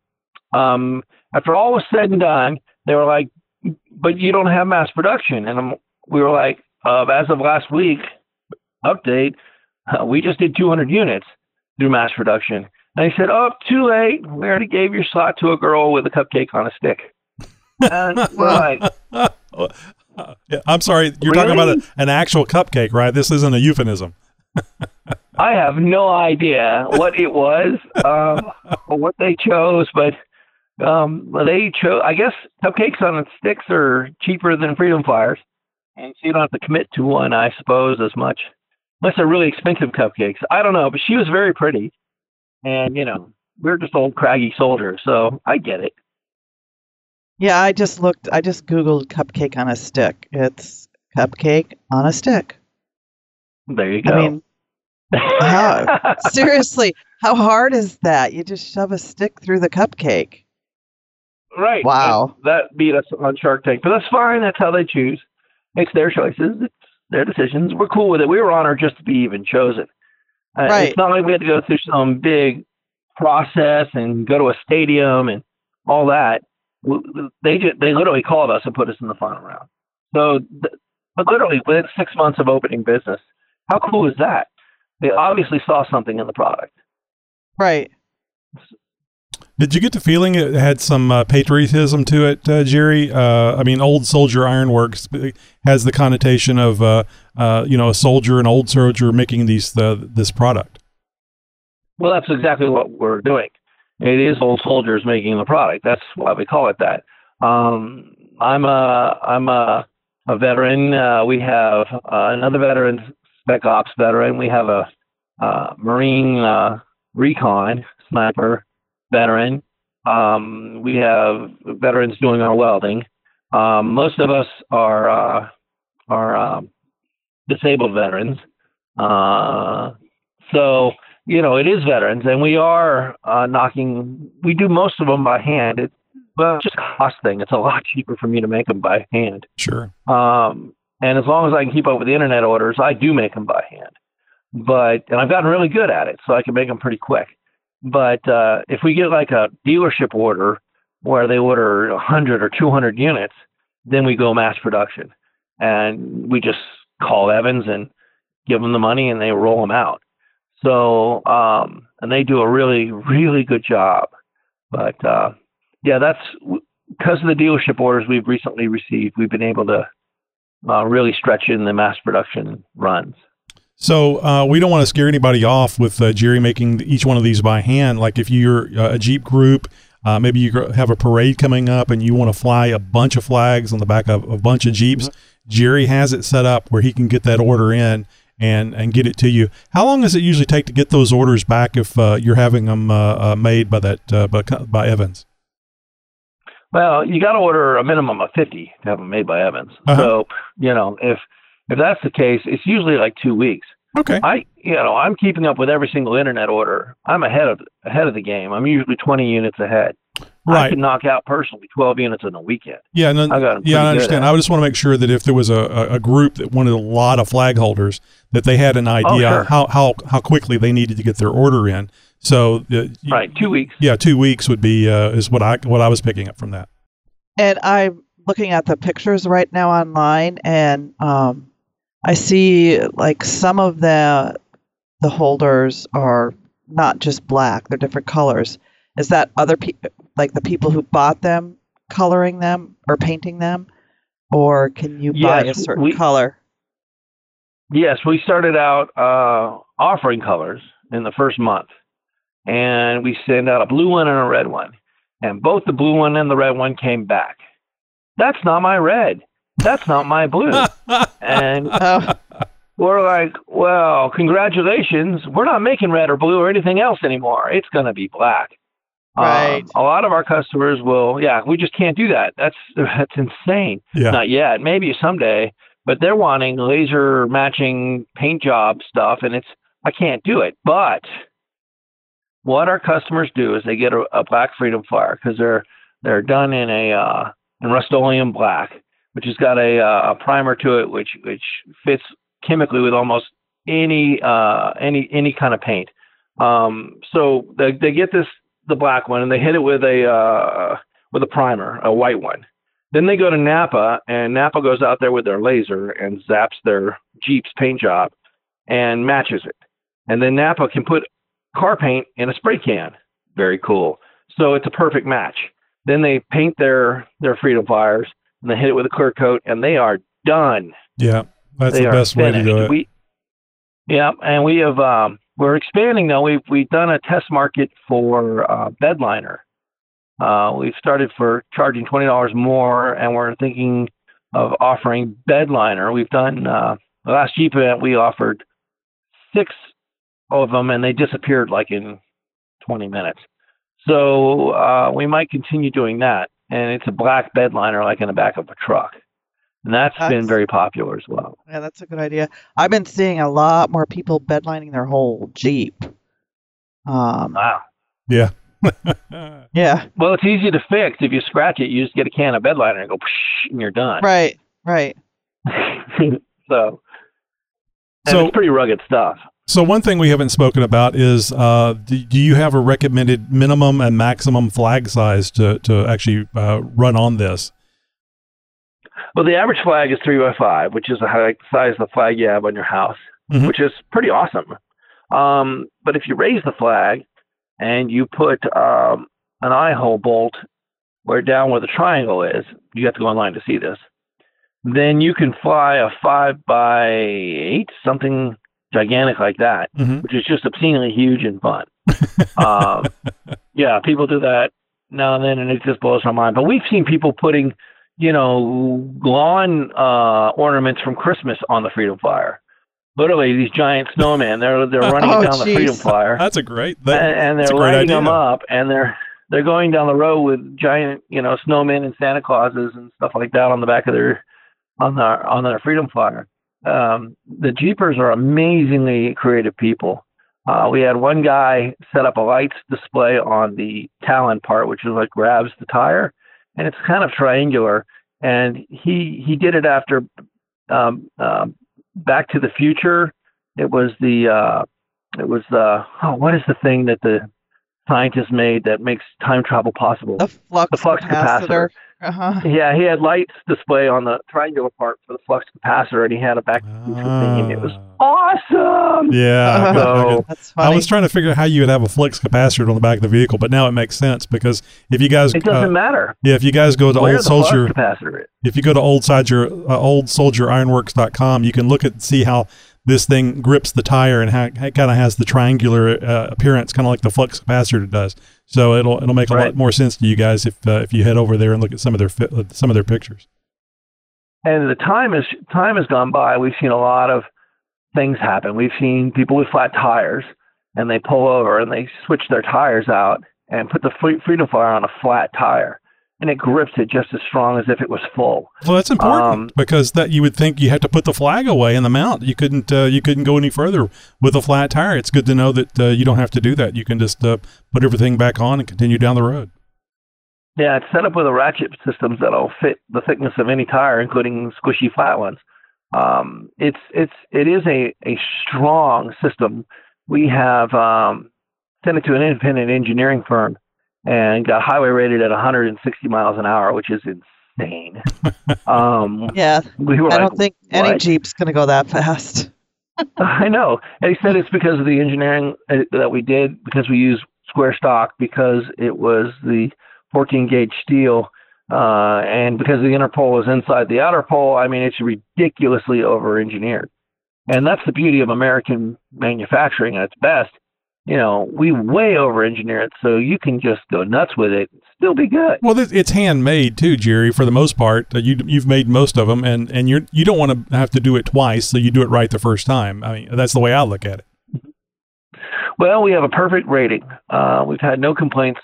um, after all was said and done, they were like, "But you don't have mass production." And I'm, we were like, uh, "As of last week, update, uh, we just did 200 units through mass production." And they said, "Oh, too late. We already gave your slot to a girl with a cupcake on a stick." And we're like, Yeah, I'm sorry, you're talking about a, an actual cupcake, right? This isn't a euphemism. I have no idea what it was um, or what they chose, but um, they chose. I guess cupcakes on sticks are cheaper than Freedom Flyers, and so you don't have to commit to one, I suppose, as much. Unless they're really expensive cupcakes. I don't know, but she was very pretty, and you know, we're just old craggy soldiers, so I get it. yeah, I just looked. I just googled cupcake on a stick. It's cupcake on a stick. There you go. I mean, How- Seriously, how hard is that? You just shove a stick through the cupcake. Right. Wow. That, that beat us on Shark Tank, but that's fine. That's how they choose. It's their choices. It's their decisions. We're cool with it. We were honored just to be even chosen. Uh, Right. It's not like we had to go through some big process and go to a stadium and all that. They just, they literally called us and put us in the final round. So, th- but literally within six months of opening business, how cool is that? They obviously saw something in the product. Right. Did you get the feeling it had some uh, patriotism to it, uh, Jerry? Uh, I mean, Old Soldier Ironworks has the connotation of, uh, uh, you know, a soldier, an old soldier making these uh, this product. Well, that's exactly what we're doing. It is old soldiers making the product. That's why we call it that. Um, I'm a I'm a, a veteran. Uh, we have uh, another veteran, Spec Ops veteran. We have a uh, Marine uh, Recon sniper veteran. Um, we have veterans doing our welding. Um, most of us are uh, are um, disabled veterans. Uh, so you know, it is veterans, and we are uh, knocking. We do most of them by hand. It, well, it's just a cost thing. It's a lot cheaper for me to make them by hand. Sure. Um, and as long as I can keep up with the internet orders, I do make them by hand. But and I've gotten really good at it, so I can make them pretty quick. But uh, if we get like a dealership order where they order 100 or 200 units, then we go mass production, and we just call Evans and give them the money, and they roll them out. So, um, and they do a really, really good job. But uh, yeah, that's because of the dealership orders we've recently received. We've been able to uh, really stretch in the mass production runs. So uh, we don't want to scare anybody off with uh, Jerry making each one of these by hand. Like if you're uh, a Jeep group, uh, maybe you have a parade coming up and you want to fly a bunch of flags on the back of a bunch of Jeeps. Jerry has it set up where he can get that order in and and get it to you. How long does it usually take to get those orders back if uh, you're having them uh, made by that uh, by, by Evans? Well, you got to order a minimum of 50 to have them made by Evans. Uh-huh. So, you know, if if that's the case, it's usually like two weeks. Okay. I, you know, I'm keeping up with every single internet order. I'm ahead of ahead of the game. I'm usually 20 units ahead. Right. I can knock out personally 12 units in a weekend. Yeah, no, I got 'em yeah, I understand. I just want to make sure that if there was a, a, a group that wanted a lot of flag holders, that they had an idea Oh, sure. how, how how quickly they needed to get their order in. So, uh, Right, two weeks. yeah, two weeks would be uh, is what I what I was picking up from that. And I'm looking at the pictures right now online, and um, I see like some of the the holders are not just black; they're different colors. Is that other people, like the people who bought them, coloring them or painting them, or can you buy a certain we- color? Yes, we started out uh, offering colors in the first month, and we sent out a blue one and a red one, and both the blue one and the red one came back. That's not my red. That's not my blue. and Oh, we're like, well, congratulations. We're not making red or blue or anything else anymore. It's going to be black. Right. Um, a lot of our customers will, yeah, we just can't do that. That's that's insane. Yeah. Not yet. Maybe someday. But they're wanting laser matching paint job stuff, and it's I can't do it. But what our customers do is they get a, a black Freedom Flyer because they're they're done in a uh, in Rust-Oleum black, which has got a uh, a primer to it, which which fits chemically with almost any uh, any any kind of paint. Um, so they they get this the black one and they hit it with a uh, with a primer, a white one. Then they go to Napa, and Napa goes out there with their laser and zaps their Jeep's paint job and matches it. And then Napa can put car paint in a spray can. Very cool. So it's a perfect match. Then they paint their their Freedom Flyers and they hit it with a clear coat, and they are done. Yeah, that's they the best way to do it. We, yeah, and we have um, we're expanding now. We've we've done a test market for uh, bed liner. Uh, we've started for charging twenty dollars more, and we're thinking of offering bedliner. We've done uh, the last Jeep event. We offered six of them, and they disappeared like in twenty minutes. So uh, we might continue doing that, and it's a black bed liner like in the back of a truck. and that's been very popular as well. Yeah, that's a good idea. I've been seeing a lot more people bedlining their whole Jeep. Um, Wow. Yeah. yeah, Well, it's easy to fix. If you scratch it, you just get a can of bedliner and go, and you're done. right, right. so, and So- it's pretty rugged stuff. So one thing we haven't spoken about is uh, do, do you have a recommended minimum and maximum flag size to, to actually uh, run on this? Well, the average flag is three by five, which is the size of the flag you have on your house, Mhm. which is pretty awesome. Um, but if you raise the flag and you put um, an eye hole bolt where down where the triangle is, you have to go online to see this. Then you can fly a five by eight, something gigantic like that, Mhm. which is just obscenely huge and fun. um, yeah, people do that now and then, and it just blows my mind. But we've seen people putting, you know, lawn uh, ornaments from Christmas on the Freedom Flyer. Literally, these giant snowmen. They're they're running Oh, down the. Freedom Flyer, That's a great. and, That, and that's they're lighting them up, and they're they're going down the road with giant, you know, snowmen and Santa Clauses and stuff like that on the back of their on their on their Freedom Flyer. Um, the Jeepers are amazingly creative people. Uh, we had one guy set up a lights display on the Talon part, which is what grabs the tire, and it's kind of triangular. And he he did it after um, um, Back to the Future. It was the uh, it was the oh what is the thing that the scientists made that makes time travel possible? The flux, The flux capacitor. Uh-huh. Yeah, he had lights display on the triangular part for the flux capacitor, and he had a back to the thing, it was awesome. Yeah. I So- could- That's I was trying to figure out how you would have a flux capacitor on the back of the vehicle, but now it makes sense because if you guys, It doesn't uh, matter yeah, if you guys go to where old the flux soldier, capacitor is. if you go to old soldier, uh, old soldier ironworks.com, you can look at see how this thing grips the tire and it kind of has the triangular uh, appearance, kind of like the flux capacitor does. So it'll it'll make a lot more sense to you guys if uh, if you head over there and look at some of their fi- uh, some of their pictures. And the time is time has gone by. We've seen a lot of things happen. We've seen people with flat tires, and they pull over and they switch their tires out and put the Fre- Freedom Flyer on a flat tire, and it grips it just as strong as if it was full. Well, that's important Um, because that you would think you have to put the flag away in the mount. You couldn't uh, you couldn't go any further with a flat tire. It's good to know that uh, you don't have to do that. You can just uh, put everything back on and continue down the road. Yeah, it's set up with a ratchet system that'll fit the thickness of any tire, including squishy flat ones. Um, it's it's it is a, a strong system. We have um, sent it to an independent engineering firm and got highway rated at 160 miles an hour, which is insane. um, yeah, we were I don't think any "What?" Jeep's going to go that fast. I know. And he said it's because of the engineering uh, that we did, because we used square stock, because it was the 14 gauge steel, uh, and because the inner pole is inside the outer pole. I mean, it's ridiculously over engineered. And that's the beauty of American manufacturing at its best. You know, we way over engineer it so you can just go nuts with it and still be good. Well, it's handmade too, Jerry. For the most part, uh, you you've made most of them, and and you're you don't want to have to do it twice, so you do it right the first time. I mean, that's the way I look at it. Well, we have a perfect rating. Uh, we've had no complaints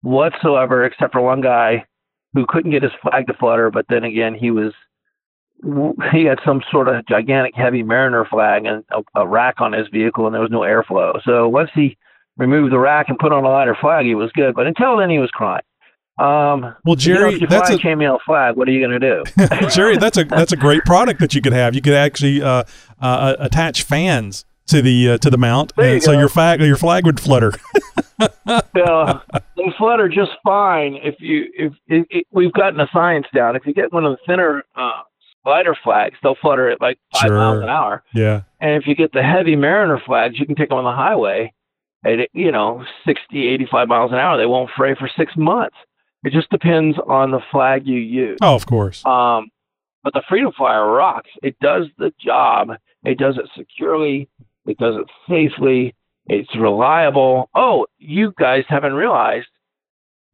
whatsoever, except for one guy who couldn't get his flag to flutter. But then again, he was he had some sort of gigantic heavy Mariner flag and a, a rack on his vehicle, and there was no airflow. So once he removed the rack and put on a lighter flag, he was good. But until then, he was crying. Um, Well, you know, Jerry, if that's a chainmail flag, what are you going to do? Jerry, that's a that's a great product that you could have. You could actually uh, uh, attach fans to the uh, to the mount, There you and so go. your flag your flag would flutter. uh, they flutter just fine if you if it, it, we've gotten the science down. If you get one of the thinner uh, lighter flags, they'll flutter at like five Sure. miles an hour. yeah, And if you get the heavy Mariner flags, you can take them on the highway at you know 60, 85 miles an hour. They won't fray for six months. It just depends on the flag you use. oh, of course. Um, but the Freedom Flyer rocks. It does the job. It does it securely. It does it safely. It's reliable. Oh, you guys haven't realized.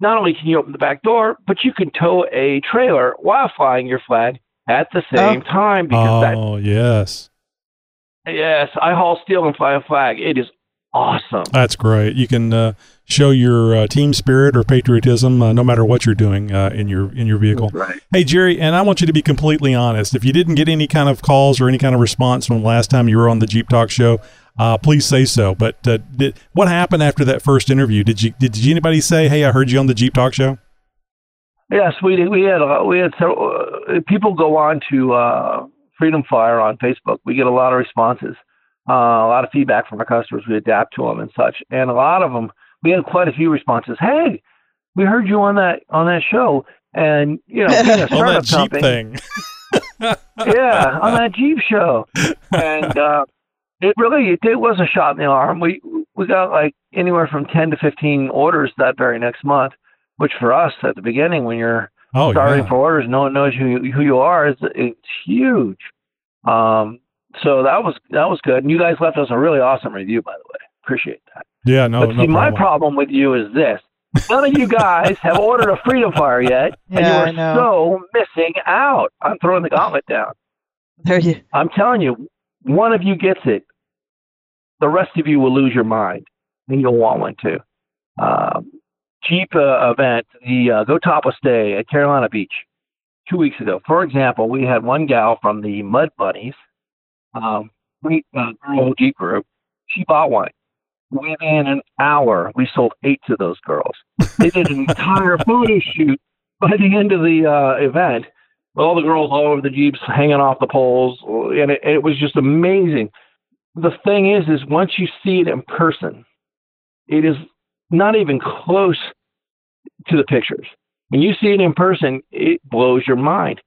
Not only can you open the back door, but you can tow a trailer while flying your flag at the same time because that Oh, yes. Yes, I haul steel and fly a flag. It is awesome. That's great. You can uh, show your uh, team spirit or patriotism uh, no matter what you're doing uh, in your in your vehicle. Right. Hey Jerry, and I want you to be completely honest. If you didn't get any kind of calls or any kind of response from the last time you were on the Jeep Talk show, uh, please say so. But uh, did, what happened after that first interview? Did you did anybody say, "Hey, I heard you on the Jeep Talk show"? Yes, we did. We had we had several, people go on to uh, Freedom Flyer on Facebook. We get a lot of responses, uh, a lot of feedback from our customers. We adapt to them and such, and a lot of them. We had quite a few responses. Hey, we heard you on that on that show, and you know, being a On startup that Jeep company, thing. yeah, on that Jeep show, and uh, it really it, it was a shot in the arm. We we got like anywhere from ten to fifteen orders that very next month, which for us at the beginning when you're Oh starting yeah. for orders, no one knows who you, who you are. It's, it's huge. Um, so that was that was good. And you guys left us a really awesome review, by the way. Appreciate that. Yeah, no, but no see, my problem. problem with you is this: none of you guys have ordered a Freedom Flyer yet, and Yeah, I you are so missing out. I'm throwing the gauntlet down. There you. I'm telling you, one of you gets it. The rest of you will lose your mind, and you'll want one too. Um, Jeep uh, event, the uh, Go Topless Day at Carolina Beach, two weeks ago. For example, we had one gal from the Mud Bunnies, um, great uh, girl Jeep group. She bought one. Within an hour, we sold eight to those girls. They did an entire photo shoot by the end of the uh, event all the girls all over the jeeps hanging off the poles and it, it was just amazing the thing is is once you see it in person it is not even close to the pictures when you see it in person it blows your mind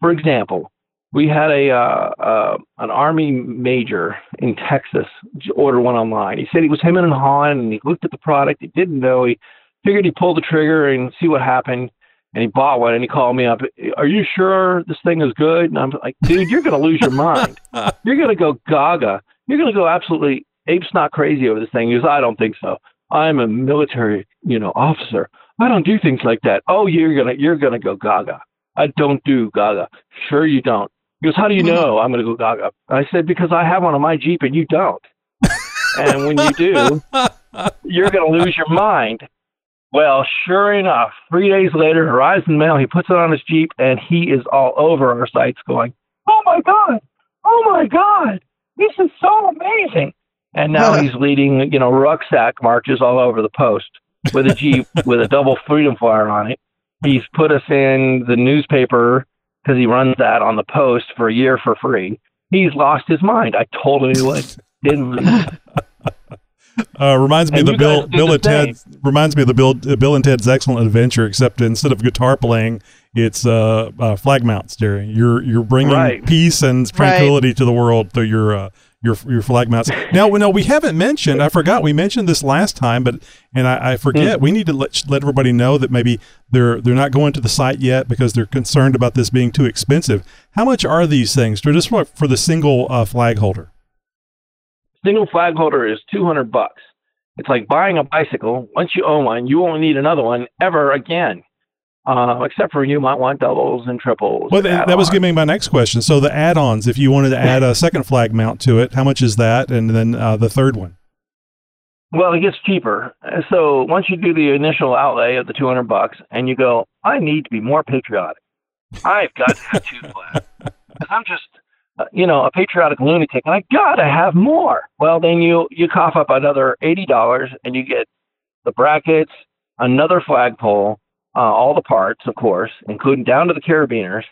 for example we had a uh, uh, an army major in texas order one online he said he was him and han and he looked at the product he didn't know he figured he'd pull the trigger and see what happened and he bought one and he called me up. Are you sure this thing is good? And I'm like, dude, you're going to lose your mind. You're going to go gaga. You're going to go absolutely ape's not crazy over this thing. He goes, I don't think so. I'm a military, you know, officer. I don't do things like that. Oh, you're gonna you're gonna go gaga. I don't do gaga. Sure you don't. He goes, How do you mm-hmm. know I'm gonna go gaga? I said, Because I have one on my Jeep and you don't. and when you do, you're gonna lose your mind. Well, sure enough, three days later, Horizon Mail, he puts it on his Jeep and he is all over our sites going, Oh my God, oh my God, this is so amazing. And now he's leading, you know, rucksack marches all over the post with a Jeep with a double Freedom Flyer on it. He's put us in the newspaper because he runs that on the post for a year for free. He's lost his mind. I told him he would. Didn't listen. Uh, reminds me And of the Bill Bill the and Ted reminds me of the Bill uh, Bill and Ted's Excellent Adventure, except instead of guitar playing, it's uh, uh, flag mounts, Jerry. You're you're bringing Right. peace and tranquility to the world through your uh, your your flag mounts. Now, no, we haven't mentioned. I forgot we mentioned this last time, but and I, I forget. Hmm. We need to let let everybody know that maybe they're they're not going to the site yet because they're concerned about this being too expensive. How much are these things? Just for, for the single uh, flag holder. Single flag holder is 200 bucks. It's like buying a bicycle. Once you own one, you won't need another one ever again. Uh, except for you might want doubles and triples. Well, that, that was add-ons. going to be my next question. So the add-ons, if you wanted to add a second flag mount to it, how much is that? And then uh, the third one. Well, it gets cheaper. So once you do the initial outlay of the 200 bucks and you go, I need to be more patriotic. I've got to have two flags. I'm just, uh, you know, a patriotic lunatic and I got to have more. Well, then you, you cough up another $80 and you get the brackets, another flagpole, uh, all the parts, of course, including down to the carabiners.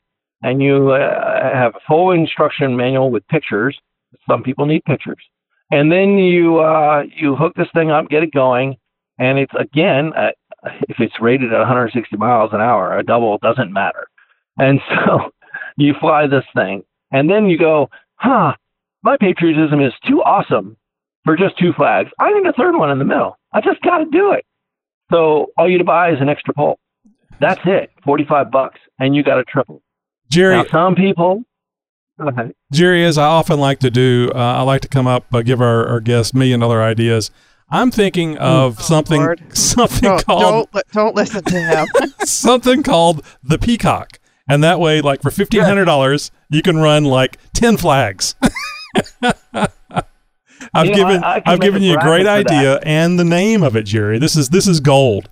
And you uh, have a full instruction manual with pictures. Some people need pictures and then you uh, you hook this thing up, get it going, and it's again uh, if it's rated at 160 miles an hour, a double doesn't matter, and so you fly this thing, and then you go, huh, my patriotism is too awesome for just two flags. I need a third one in the middle. I just got to do it. So all you to buy is an extra pole. That's it, 45 bucks, and you got a triple. Jerry, Now some people. Go ahead. Jerry, as I often like to do, uh, I like to come up, uh, give our, our guests million dollar ideas. I'm thinking of something, Lord. something Don't, called don't, don't listen to him. something called the Peacock, and that way, like for fifteen hundred dollars, you can run like ten flags. I've You know, given I, I I've given you a great bracket for that. idea and the name of it, Jerry. This is this is gold.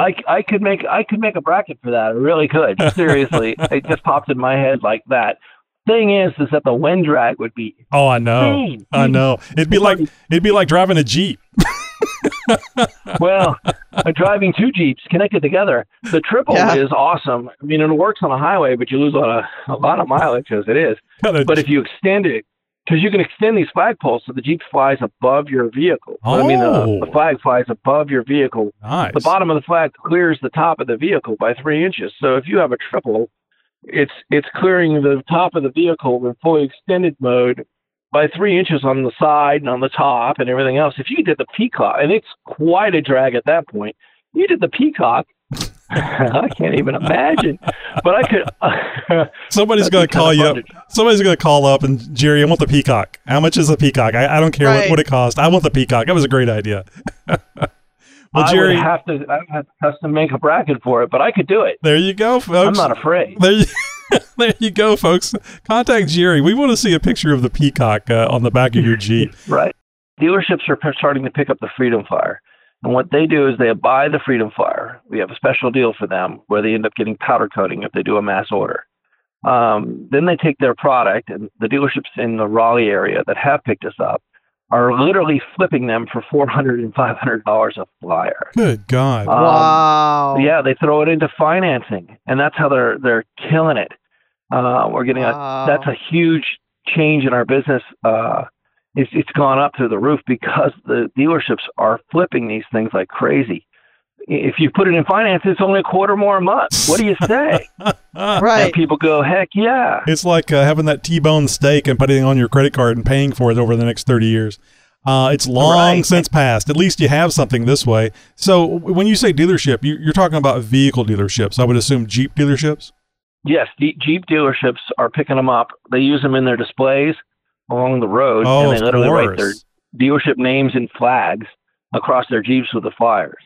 I, I could make I could make a bracket for that. I really could. Seriously, it just popped in my head like that. Thing is, is that the wind drag would be Oh, I know. insane. I know. It'd be like it'd be like driving a Jeep. Well, uh, driving two jeeps connected together, the triple Yeah. is awesome. I mean, it works on a highway, but you lose a lot of, a lot of mileage as it is. But if you extend it, because you can extend these flag poles so the jeep flies above your vehicle. I mean, Oh. the, the oh. flag flies above your vehicle. nice. The bottom of the flag clears the top of the vehicle by three inches. So if you have a triple, it's it's clearing the top of the vehicle in fully extended mode by three inches on the side and on the top and everything else. If you did the peacock, and it's quite a drag at that point, you did the peacock. I can't even imagine, but I could. Somebody's gonna call you up. Somebody's gonna call up and Jerry, I want the peacock. How much is the peacock? I, I don't care what, Right. what it costs. I want the peacock. That was a great idea. well, I Jerry, would have to. I would have to custom make a bracket for it, but I could do it. there you go, folks. I'm not afraid. There you, there you go, folks. Contact Jerry. We want to see a picture of the peacock uh, on the back of your Jeep. Right. Dealerships are starting to pick up the Freedom Flyer. And what they do is they buy the Freedom Flyer. We have a special deal for them where they end up getting powder coating if they do a mass order. Um, then they take their product, and the dealerships in the Raleigh area that have picked us up are literally flipping them for $400 and $500 a flyer. Good God. Um, wow. Yeah, they throw it into financing, and that's how they're they're killing it. Uh, we're getting Wow. a that's a huge change in our business. Uh, it's it's gone up through the roof because the dealerships are flipping these things like crazy. If you put it in finance, it's only a quarter more a month. What do you say? and right. people go, heck yeah. It's like uh, having that T-bone steak and putting it on your credit card and paying for it over the next 30 years. Uh, it's long Right. since passed. At least you have something this way. So when you say dealership, you, you're talking about vehicle dealerships. I would assume Jeep dealerships. Yes, Jeep dealerships are picking them up. They use them in their displays along the road, Oh, and they literally write their dealership names and flags across their Jeeps with the flyers.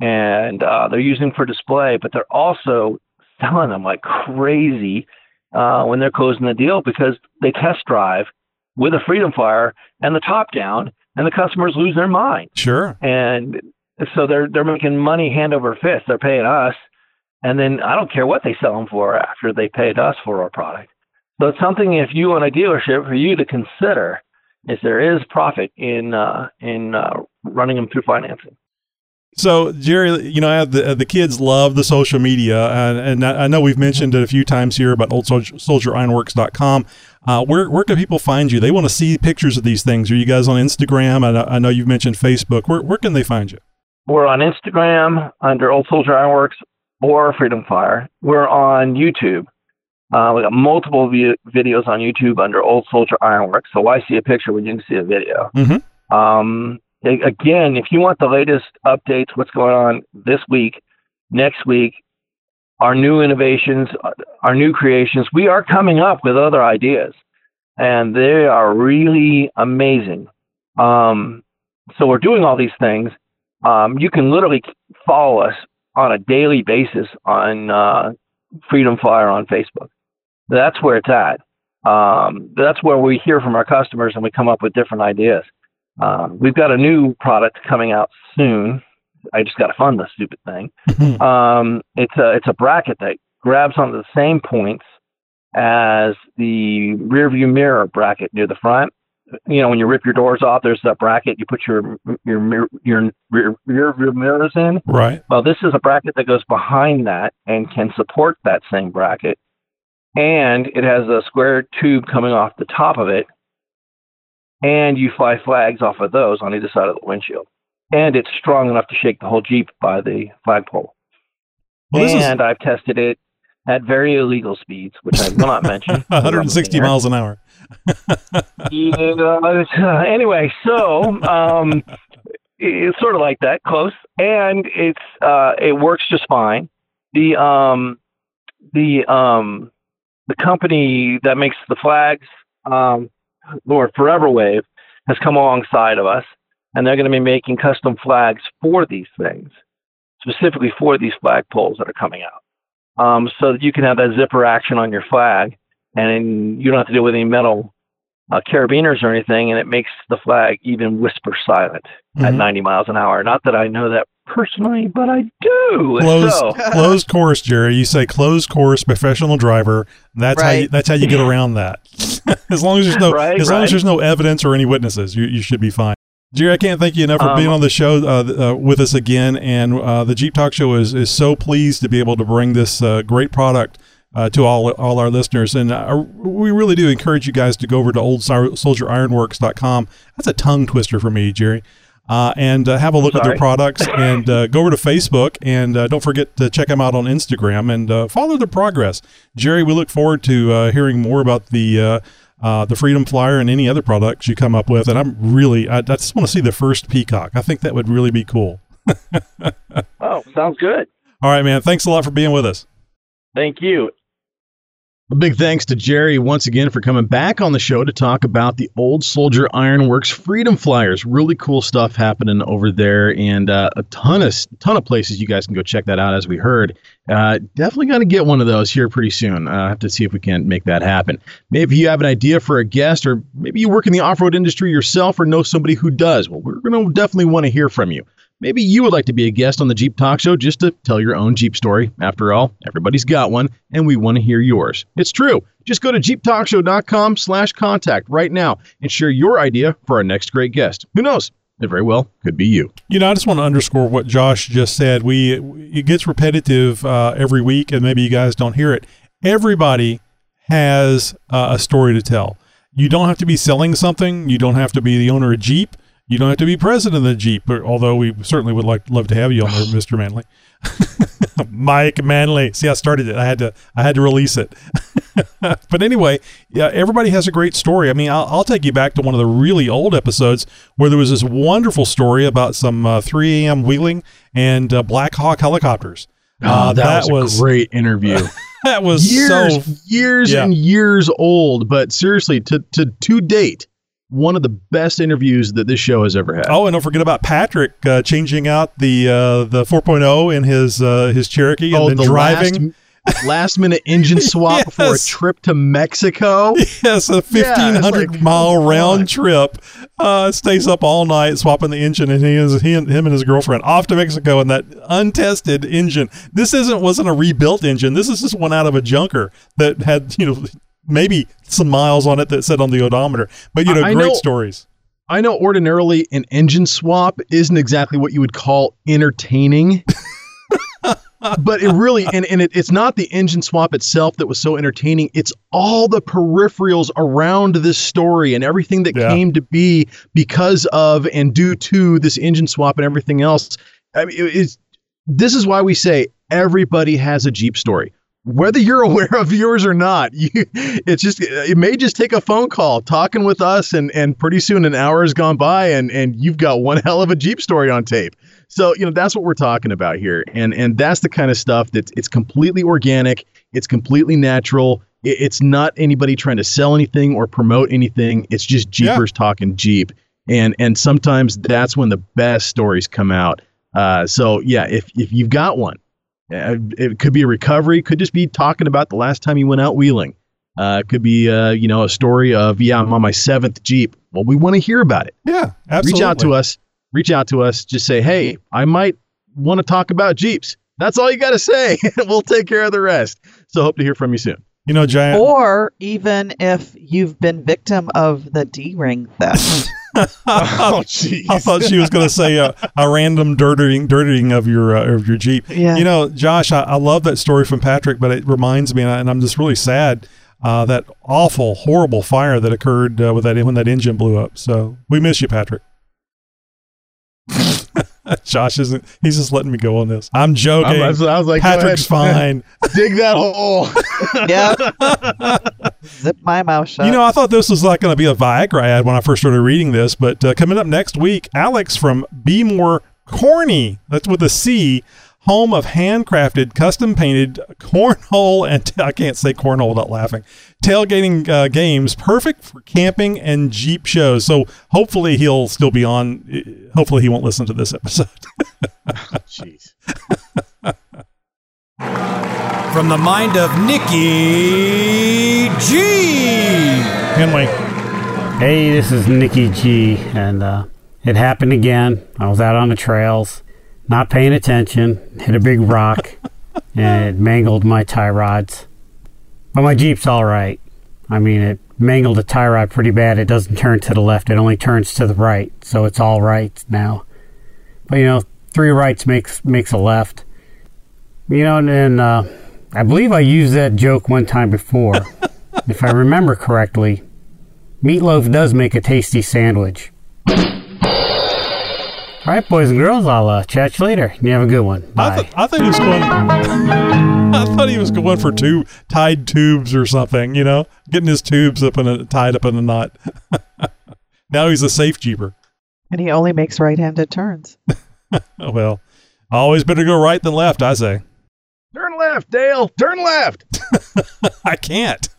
And uh, they're using them for display, but they're also selling them like crazy uh, when they're closing the deal because they test drive with a Freedom Flyer and the top down, and the customers lose their mind. Sure. And so they're they're making money hand over fist. They're paying us, and then I don't care what they sell them for after they paid us for our product. So it's something if you own a dealership for you to consider is there is profit in uh, in uh, running them through financing. So Jerry, you know, I have the the kids love the social media, and, and I know we've mentioned it a few times here about Old Soldier, SoldierIronworks.com. Uh, where where can people find you? They want to see pictures of these things. Are you guys on Instagram? I know, I know you've mentioned Facebook. Where where can they find you? We're on Instagram under Old Soldier Ironworks or Freedom Flyer. We're on YouTube. Uh, we got multiple vi- videos on YouTube under Old Soldier Ironworks. So why see a picture when you can see a video? Mhm. Um, again, if you want the latest updates, what's going on this week, next week, our new innovations, uh, our new creations, we are coming up with other ideas, and they are really amazing. Um, so we're doing all these things. Um, you can literally follow us on a daily basis on uh, Freedom Flyer on Facebook. That's where it's at. Um, that's where we hear from our customers and we come up with different ideas. Um, we've got a new product coming out soon. I just got to fund this stupid thing. Um, it's a it's a bracket that grabs onto the same points as the rear view mirror bracket near the front. You know, when you rip your doors off, there's that bracket you put your your mir- your rear, rear view mirrors in. Right. Well, this is a bracket that goes behind that and can support that same bracket. And it has a square tube coming off the top of it. And you fly flags off of those on either side of the windshield. And it's strong enough to shake the whole Jeep by the flagpole. Well, this is and I've tested it at very illegal speeds, which I will not mention. 160 miles an hour. Yeah, uh, anyway, so um, it's sort of like that, close, and it's uh, it works just fine. The um, the um, the company that makes the flags, um, Lord Forever Wave, has come alongside of us, and they're going to be making custom flags for these things, specifically for these flag poles that are coming out, um, so that you can have that zipper action on your flag, and you don't have to deal with any metal uh, carabiners or anything, and it makes the flag even whisper silent at Mhm. 90 miles an hour. Not that I know that personally, but I do. Closed, So, closed course, Jerry. You say closed course, professional driver. That's how you, that's how you get around that. as long as there's no Right, as long as there's no evidence or any witnesses, you, you should be fine. Jerry, I can't thank you enough for Um, being on the show uh, uh, with us again. And uh, the Jeep Talk Show is, is so pleased to be able to bring this uh, great product uh, to all all our listeners. And uh, we really do encourage you guys to go over to oldsoldierironworks.com. That's a tongue twister for me, Jerry. Uh, and uh, have a look at their products and uh, go over to Facebook and uh, don't forget to check them out on Instagram and uh, follow their progress. Jerry, we look forward to uh, hearing more about the uh, uh, the Freedom Flyer and any other products you come up with. And I'm really, I, I just want to see the first Peacock. I think that would really be cool. oh, sounds good. All right, man. Thanks a lot for being with us. Thank you. A big thanks to Jerry once again for coming back on the show to talk about the Old Soldier Ironworks Freedom Flyers. Really cool stuff happening over there, and uh, a ton of ton of places you guys can go check that out. As we heard, uh, definitely got to get one of those here pretty soon. Uh, I have to see if we can make that happen. Maybe you have an idea for a guest, or maybe you work in the off road industry yourself, or know somebody who does. Well, we're going to definitely want to hear from you. Maybe you would like to be a guest on the Jeep Talk Show just to tell your own Jeep story. After all, everybody's got one, and we want to hear yours. It's true. Just go to jeeptalkshow.com slash contact right now and share your idea for our next great guest. Who knows? It very well could be you. You know, I just want to underscore what Josh just said. We it gets repetitive uh, every week, and maybe you guys don't hear it. Everybody has uh, a story to tell. You don't have to be selling something. You don't have to be the owner of Jeep. You don't have to be president of the Jeep. Although we certainly would like love to have you on there, Mister Manley, Mike Manley. See, I started it. I had to. I had to release it. but anyway, yeah, everybody has a great story. I mean, I'll, I'll take you back to one of the really old episodes where there was this wonderful story about some uh, 3 a.m. wheeling and uh, Black Hawk helicopters. Uh, that, was, a great interview. that was years, so years Yeah. and years old, but seriously, to to to date, one of the best interviews that this show has ever had. Oh, and don't forget about Patrick uh, changing out the uh, the 4.0 in his uh, his Cherokee and Oh, then the driving. last, last minute engine swap for a trip to Mexico. Yes, a Yeah, 1500 like, mile round trip. Uh, stays up all night swapping the engine, and he is he and him and his girlfriend off to Mexico in that untested engine. This isn't wasn't a rebuilt engine. This is just one out of a junker that had you know maybe some miles on it that said on the odometer. But you know, I- great know- stories. I know ordinarily an engine swap isn't exactly what you would call entertaining. but it really and, and it, it's not the engine swap itself that was so entertaining it's all the peripherals around this story and everything that Yeah. came to be because of and due to this engine swap and everything else I mean, it- this is why we say everybody has a jeep story whether you're aware of yours or not you it's just it may just take a phone call talking with us and and pretty soon an hour has gone by and and you've got one hell of a jeep story on tape. So you know that's what we're talking about here. And and that's the kind of stuff that it's completely organic. It's completely natural. It- it's not anybody trying to sell anything or promote anything. It's just Yeah. jeepers talking jeep. And and sometimes that's when the best stories come out. Uh, so yeah if if you've got one it could be a recovery could just be talking about the last time you went out wheeling. Uh, it could be uh, you know a story of yeah i'm on my seventh jeep. Well we want to hear about it. Yeah, absolutely. reach out to us reach out to us just say hey i might want to talk about jeeps. That's all you got to say. We'll take care of the rest. So hope to hear from you soon. You know, Giant. Or even if you've been victim of the D ring theft. oh jeez I thought she was going to say a, a random dirtying, dirtying of your uh, of your Jeep. Yeah. You know, Josh, I, I love that story from Patrick, but it reminds me, and, I, and I'm just really sad uh, that awful, horrible fire that occurred uh, with that when that engine blew up. So we miss you, Patrick. Josh isn't. He's just letting me go on this. I'm joking. I was, I was like Patrick's ahead. fine. dig that hole yeah. Zip my mouth shut. You know, I thought this was like going to be a Viagra ad when I first started reading this, but uh, coming up next week, Alex from Be More Corny, that's with a C, home of handcrafted, custom painted cornhole and I can't say cornhole without laughing. Tailgating uh, games, perfect for camping and Jeep shows. So hopefully he'll still be on. uh, Hopefully he won't listen to this episode. jeez From the mind of Nikki G. Henley, Hey, this is Nikki G, and uh, it happened again. I was out on the trails, not paying attention, hit a big rock, and it mangled my tie rods. But my Jeep's all right. I mean, it mangled a tie rod pretty bad. It doesn't turn to the left; it only turns to the right, so it's all right now. But you know, three rights makes makes a left. You know, and, and uh, I believe I used that joke one time before, if I remember correctly. Meatloaf does make a tasty sandwich. All right, boys and girls, I'll uh, chat you later. You have a good one. I, Bye. th- I thought he was going. I thought he was going for two tied tubes or something. You know, getting his tubes up in a tied up in a knot. now he's a safe jeeper. And he only makes right-handed turns. Well, always better go right than left. I say. Turn left, Dale. Turn left. I can't.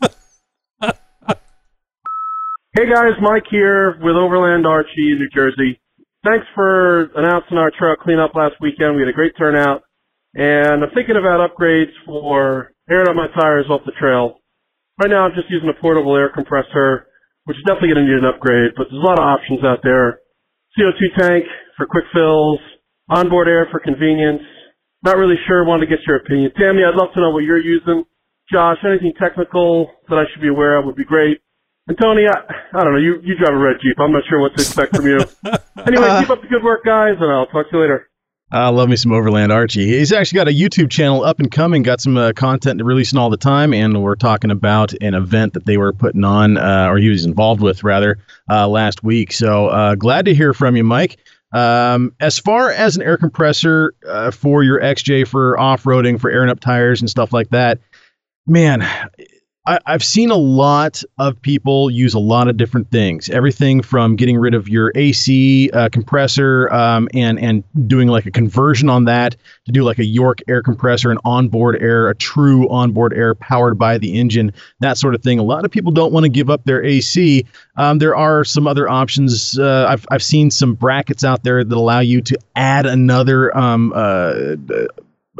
Hey guys, Mike here with Overland Archie in New Jersey. Thanks for announcing our trail cleanup last weekend. We had a great turnout. And I'm thinking about upgrades for airing up my tires off the trail. Right now I'm just using a portable air compressor, which is definitely going to need an upgrade, but there's a lot of options out there. CO2 tank for quick fills, onboard air for convenience. Not really sure, wanted to get your opinion. Tammy, I'd love to know what you're using. Josh, anything technical that I should be aware of would be great. And Tony, I, I don't know, you, you drive a red Jeep. I'm not sure what to expect from you. Anyway, Uh. keep up the good work, guys, and I'll talk to you later. I love me some Overland Archie. He's actually got a YouTube channel up and coming, got some uh, content releasing all the time, and we're talking about an event that they were putting on, uh, or he was involved with, rather, uh, last week. So uh, glad to hear from you, Mike. Um, as far as an air compressor uh, for your XJ for off roading, for airing up tires and stuff like that, man, I, I've seen a lot of people use a lot of different things. Everything from getting rid of your AC uh, compressor um, and and doing like a conversion on that to do like a York air compressor, an onboard air, a true onboard air powered by the engine, that sort of thing. A lot of people don't want to give up their AC. Um, there are some other options. Uh, I've I've seen some brackets out there that allow you to add another um, uh,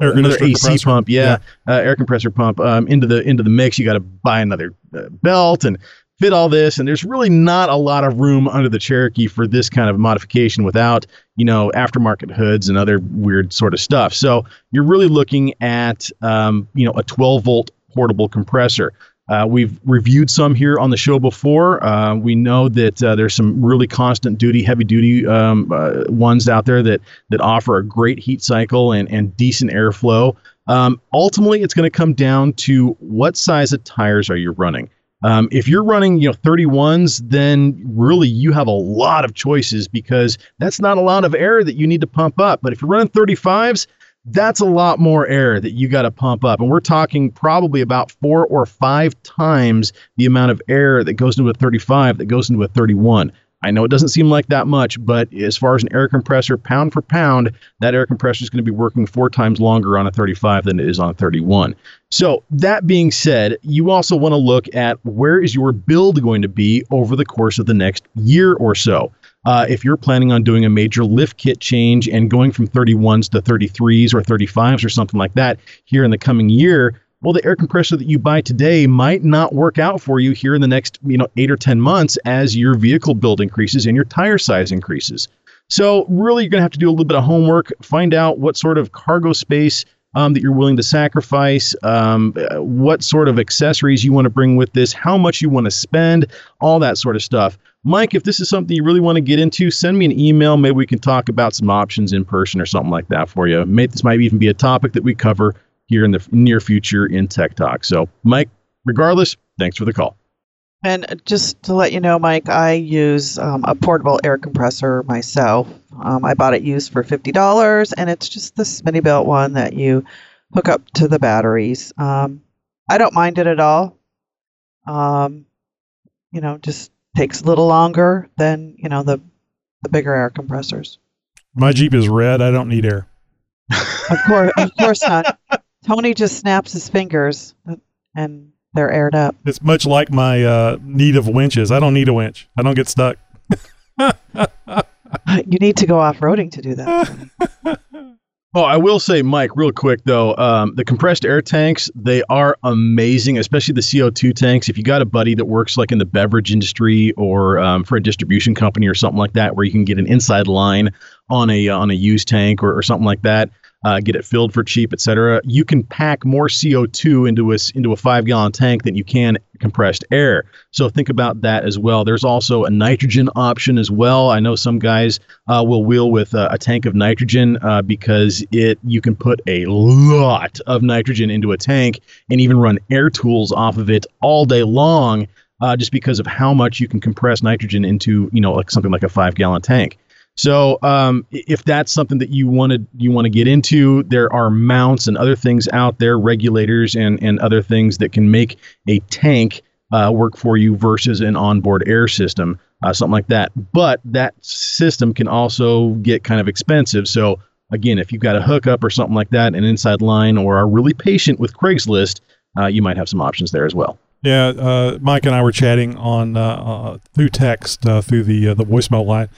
Air another AC compressor. pump, yeah, Uh, air compressor pump um, into the into the mix. You got to buy another uh, belt and fit all this, and there's really not a lot of room under the Cherokee for this kind of modification without you know aftermarket hoods and other weird sort of stuff. So you're really looking at um, you know a 12 volt portable compressor. Uh, we've reviewed some here on the show before. Uh, we know that uh, there's some really constant duty, heavy duty um, uh, ones out there that that offer a great heat cycle and, and decent airflow. Um, ultimately, it's going to come down to what size of tires are you running. Um, if you're running, you know, 31s, then really you have a lot of choices because that's not a lot of air that you need to pump up. But if you're running 35s, that's a lot more air that you got to pump up. And we're talking probably about four or five times the amount of air that goes into a 35 that goes into a 31. I know it doesn't seem like that much, but as far as an air compressor, pound for pound, that air compressor is going to be working four times longer on a 35 than it is on a 31. So, that being said, you also want to look at where is your build going to be over the course of the next year or so. Uh, if you're planning on doing a major lift kit change and going from 31s to 33s or 35s or something like that here in the coming year, well, the air compressor that you buy today might not work out for you here in the next, you know, eight or 10 months as your vehicle build increases and your tire size increases. So, really, you're going to have to do a little bit of homework, find out what sort of cargo space um, that you're willing to sacrifice, um, uh, what sort of accessories you want to bring with this, how much you want to spend, all that sort of stuff. Mike, if this is something you really want to get into, send me an email. Maybe we can talk about some options in person or something like that for you. This might even be a topic that we cover here in the near future in Tech Talk. So, Mike, regardless, thanks for the call. And just to let you know, Mike, I use um, a portable air compressor myself. Um, I bought it used for fifty dollars, and it's just this mini belt one that you hook up to the batteries. Um, I don't mind it at all. Um, you know, just takes a little longer than you know the the bigger air compressors. My Jeep is red. I don't need air. Of course, of course not. Tony just snaps his fingers, and they're aired up. It's much like my uh, need of winches. I don't need a winch. I don't get stuck. You need to go off roading to do that. Oh, I will say, Mike, real quick though, um, the compressed air tanks they are amazing, especially the CO2 tanks. If you got a buddy that works like in the beverage industry or um, for a distribution company or something like that, where you can get an inside line on a on a used tank or, or something like that, uh, get it filled for cheap, etc. You can pack more CO2 into a into a five gallon tank than you can compressed air. So think about that as well. There's also a nitrogen option as well. I know some guys uh, will wheel with uh, a tank of nitrogen uh, because it you can put a lot of nitrogen into a tank and even run air tools off of it all day long. Uh, just because of how much you can compress nitrogen into, you know, like something like a five gallon tank. So um, if that's something that you want to you want to get into, there are mounts and other things out there, regulators and and other things that can make a tank uh, work for you versus an onboard air system, uh, something like that. But that system can also get kind of expensive. So again, if you've got a hookup or something like that, an inside line, or are really patient with Craigslist, uh, you might have some options there as well. Yeah, uh, Mike and I were chatting on uh, uh, through text through the the voicemail line,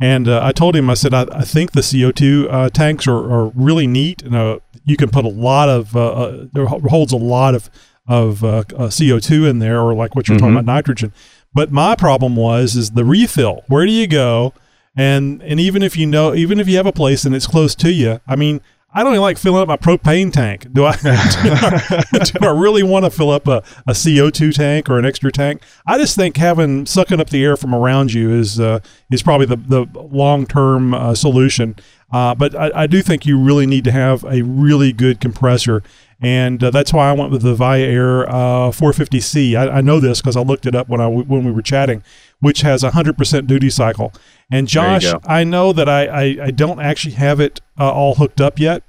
and uh, I told him I said I, I think the CO two uh, tanks are, are really neat. You, know, you can put a lot of uh, uh, holds a lot of of uh, uh, CO two in there, or like what you're talking Mhm. about nitrogen. But my problem was is the refill. Where do you go? And and even if you know, even if you have a place and it's close to you, I mean, I don't even like filling up my propane tank. Do I? do, I do I really want to fill up a, a CO two tank or an extra tank? I just think having sucking up the air from around you is uh, is probably the the long term uh, solution. Uh, but I, I do think you really need to have a really good compressor, and uh, that's why I went with the VIAIR uh, 450C. I, I know this because I looked it up when I when we were chatting, which has a hundred percent duty cycle. And Josh. I know that I, I, I don't actually have it uh, all hooked up yet,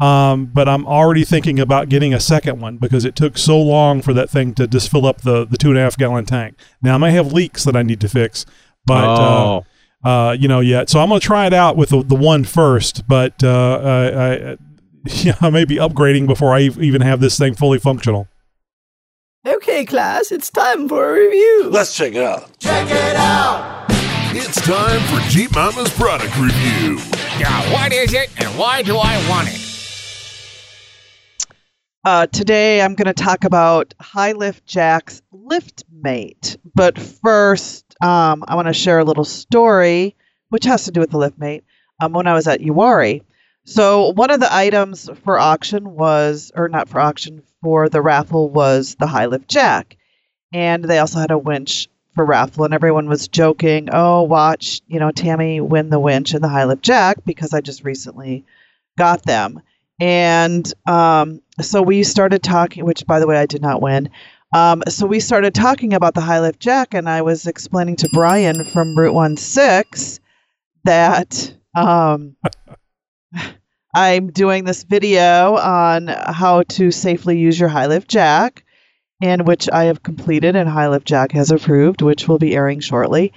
um, but I'm already thinking about getting a second one because it took so long for that thing to just fill up the, the two and a half gallon tank. Now I may have leaks that I need to fix, but oh, uh, uh, you know, yet. So I'm going to try it out with the, the one first, but uh, I, I, yeah, I may be upgrading before I even have this thing fully functional. Okay, class, it's time for a review. Let's check it out. Check it out. It's time for Jeep Mama's product review. Yeah, what is it and why do I want it? Uh, today I'm going to talk about High Lift Jack's Lift Mate. But first, um, I want to share a little story, which has to do with the LiftMate. Um, when I was at Uwharrie, so one of the items for auction was, or not for auction, for the raffle was the High Lift Jack, and they also had a winch for raffle, and everyone was joking, "Oh, watch, you know, Tammy win the winch and the High Lift Jack because I just recently got them." And um, so we started talking, which by the way, I did not win. Um, so we started talking about the high lift jack, and I was explaining to Brian from Route One Six that um, I'm doing this video on how to safely use your high lift jack, and which I have completed, and High Lift Jack has approved, which will be airing shortly.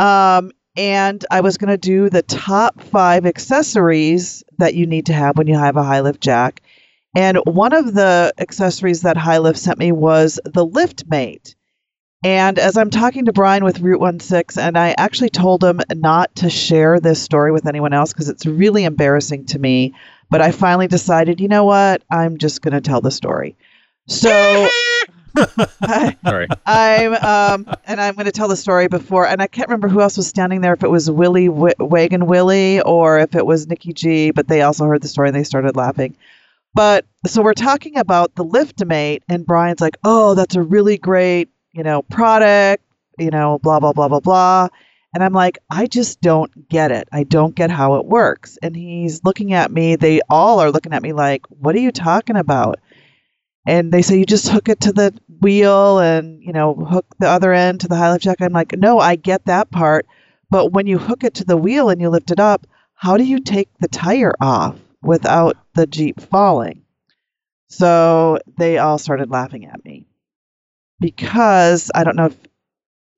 Um, and I was going to do the top five accessories that you need to have when you have a high lift jack. And one of the accessories that High Lift sent me was the Lift Mate. And as I'm talking to Brian with Route 16, and I actually told him not to share this story with anyone else because it's really embarrassing to me. But I finally decided, you know what? I'm just going to tell the story. So sorry. I'm um, and I'm going to tell the story before, and I can't remember who else was standing there. If it was Willie w- Wagon Willie or if it was Nikki G, but they also heard the story and they started laughing. But so we're talking about the Liftamate, and Brian's like, "Oh, that's a really great, you know, product, you know, blah blah blah blah blah." And I'm like, I just don't get it. I don't get how it works. And he's looking at me. They all are looking at me like, "What are you talking about?" And they say you just hook it to the wheel and you know hook the other end to the high lift jack. I'm like no i get that part but when you hook it to the wheel and you lift it up how do you take the tire off without the jeep falling? So they all started laughing at me. Because i don't know if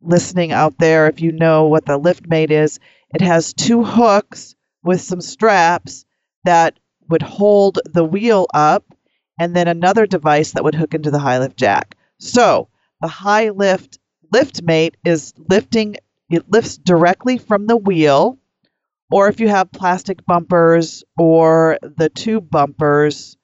listening out there if you know what the lift mate is it has two hooks with some straps that would hold the wheel up and then another device that would hook into the high lift jack. So the high lift lift mate is lifting it lifts directly from the wheel or if you have plastic bumpers or the tube bumpers,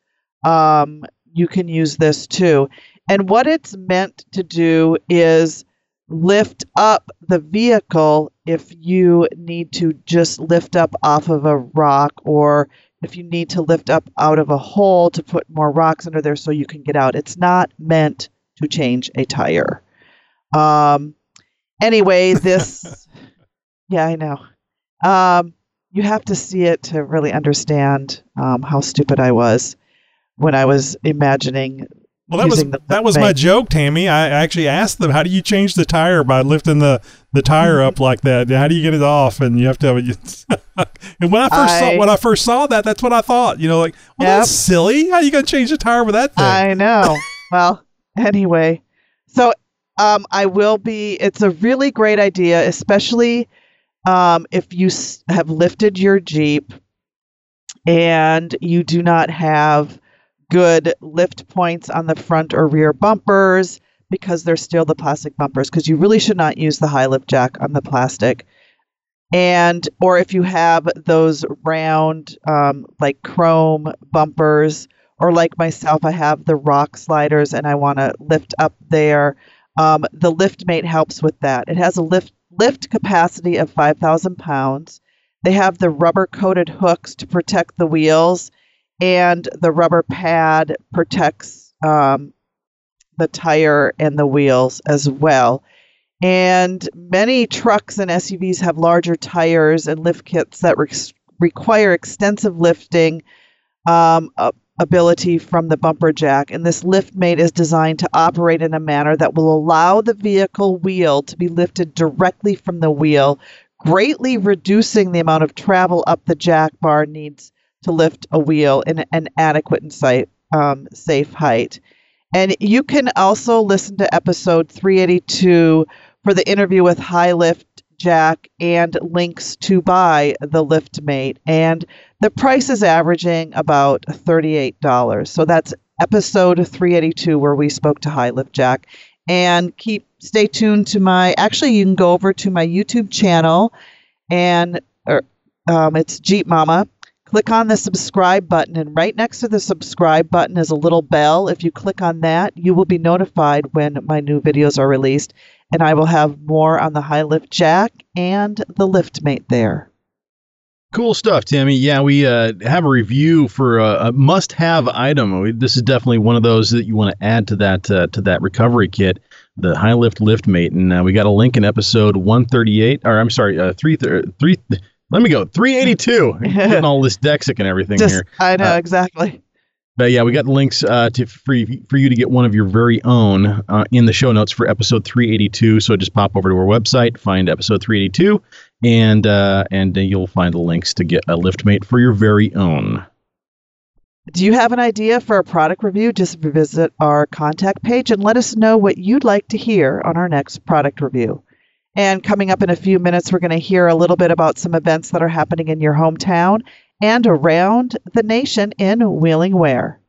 um, you can use this too. And what it's meant to do is lift up the vehicle if you need to just lift up off of a rock or if you need to lift up out of a hole to put more rocks under there so you can get out. It's not meant to change a tire. Um, anyway, this, yeah, I know. Um, you have to see it to really understand um, how stupid I was when I was imagining. Well, that was that was my joke, Tammy. I actually asked them, "How do you change the tire by lifting the the tire up like that? How do you get it off?" And you have to have it. and when I first saw when I first saw that, that's what I thought. You know, like, well, Yep. that's silly. How you gonna change the tire with that thing? I know. well, anyway, so um, I will be. It's a really great idea, especially um, if you have lifted your Jeep and you do not have good lift points on the front or rear bumpers because they're still the plastic bumpers. Because you really should not use the high lift jack on the plastic. And or if you have those round um, like chrome bumpers or like myself, I have the rock sliders and I want to lift up there. Um, the LiftMate helps with that. It has a lift lift capacity of 5,000 pounds. They have the rubber coated hooks to protect the wheels, and the rubber pad protects um, the tire and the wheels as well. And many trucks and SUVs have larger tires and lift kits that re- require extensive lifting um, ability from the bumper jack. And this lift mate is designed to operate in a manner that will allow the vehicle wheel to be lifted directly from the wheel, greatly reducing the amount of travel up the jack bar needs to lift a wheel in an adequate and safe, um, safe height. And you can also listen to episode 382 for the interview with High Lift Jack and links to buy the lift mate. And the price is averaging about $38. So that's episode 382 where we spoke to High Lift Jack. And keep stay tuned to my actually you can go over to my YouTube channel and or, um, it's Jeep Mama. Click on the subscribe button, and right next to the subscribe button is a little bell. If you click on that, you will be notified when my new videos are released, and I will have more on the high lift jack and the lift mate there. Cool stuff, Tammy. Yeah, we uh, have a review for a, a must-have item. We- This is definitely one of those that you want to add to that uh, to that recovery kit, the High Lift Lift Mate, and uh, we got a link in episode 138. Or I'm sorry, uh, three three. Let me go 382. Getting all this Dexic and everything Just, here. I know Uh, exactly. But yeah, we got links uh, to for, you- for you to get one of your very own uh, in the show notes for episode 382. So just pop over to our website, find episode 382, and uh, and uh, you'll find the links to get a LiftMate for your very own. Do you have an idea for a product review? Just visit our contact page and let us know what you'd like to hear on our next product review. And coming up in a few minutes, we're going to hear a little bit about some events that are happening in your hometown and around the nation in Wheeling Ware.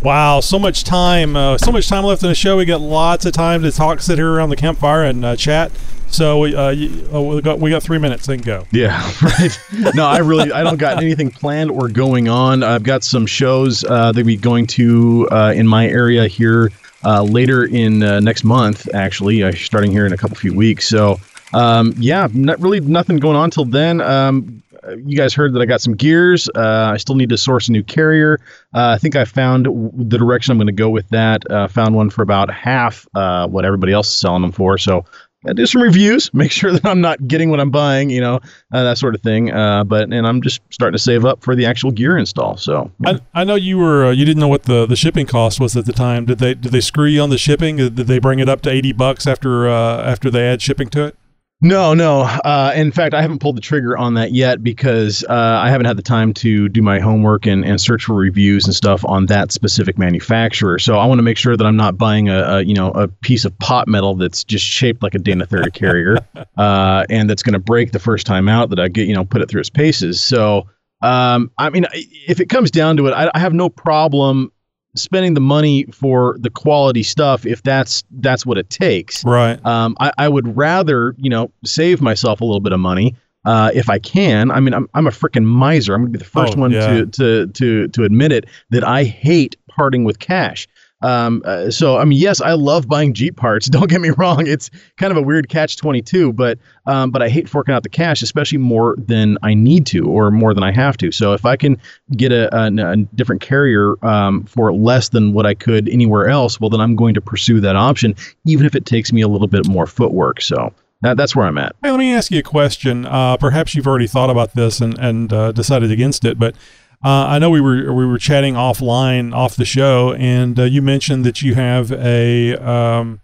Wow, so much time, uh, so much time left in the show. We got lots of time to talk, sit here around the campfire and uh, chat. So we, uh, you, oh, we got we got three minutes. Then go. Yeah, right. no, I really I don't got anything planned or going on. I've got some shows uh, that we going to uh, in my area here uh, later in uh, next month. Actually, uh, starting here in a couple few weeks. So um, yeah, not really nothing going on till then. Um, you guys heard that I got some gears. Uh, I still need to source a new carrier. Uh, I think I found w- the direction I'm going to go with that. Uh, found one for about half uh, what everybody else is selling them for. So I do some reviews, make sure that I'm not getting what I'm buying, you know, uh, that sort of thing. Uh, but and I'm just starting to save up for the actual gear install. So I, I know you were uh, you didn't know what the, the shipping cost was at the time. Did they did they screw you on the shipping? Did they bring it up to eighty bucks after uh, after they add shipping to it? No, no. Uh, in fact, I haven't pulled the trigger on that yet because uh, I haven't had the time to do my homework and, and search for reviews and stuff on that specific manufacturer. So I want to make sure that I'm not buying a, a you know a piece of pot metal that's just shaped like a Dana 30 carrier, uh, and that's going to break the first time out that I get you know put it through its paces. So um, I mean, if it comes down to it, I, I have no problem spending the money for the quality stuff if that's that's what it takes. Right. Um, I, I would rather you know save myself a little bit of money uh, if I can. I mean, I'm I'm a freaking miser. I'm gonna be the first Oh, one yeah. to to to to admit it that I hate parting with cash. Um, uh, so I mean, yes, I love buying Jeep parts. Don't get me wrong; it's kind of a weird catch twenty two, but um, but I hate forking out the cash, especially more than I need to or more than I have to. So if I can get a, a, a different carrier um, for less than what I could anywhere else, well, then I'm going to pursue that option, even if it takes me a little bit more footwork. So that, that's where I'm at. Hey, let me ask you a question. Uh, perhaps you've already thought about this and and uh, decided against it, but uh, I know we were we were chatting offline off the show, and uh, you mentioned that you have a um,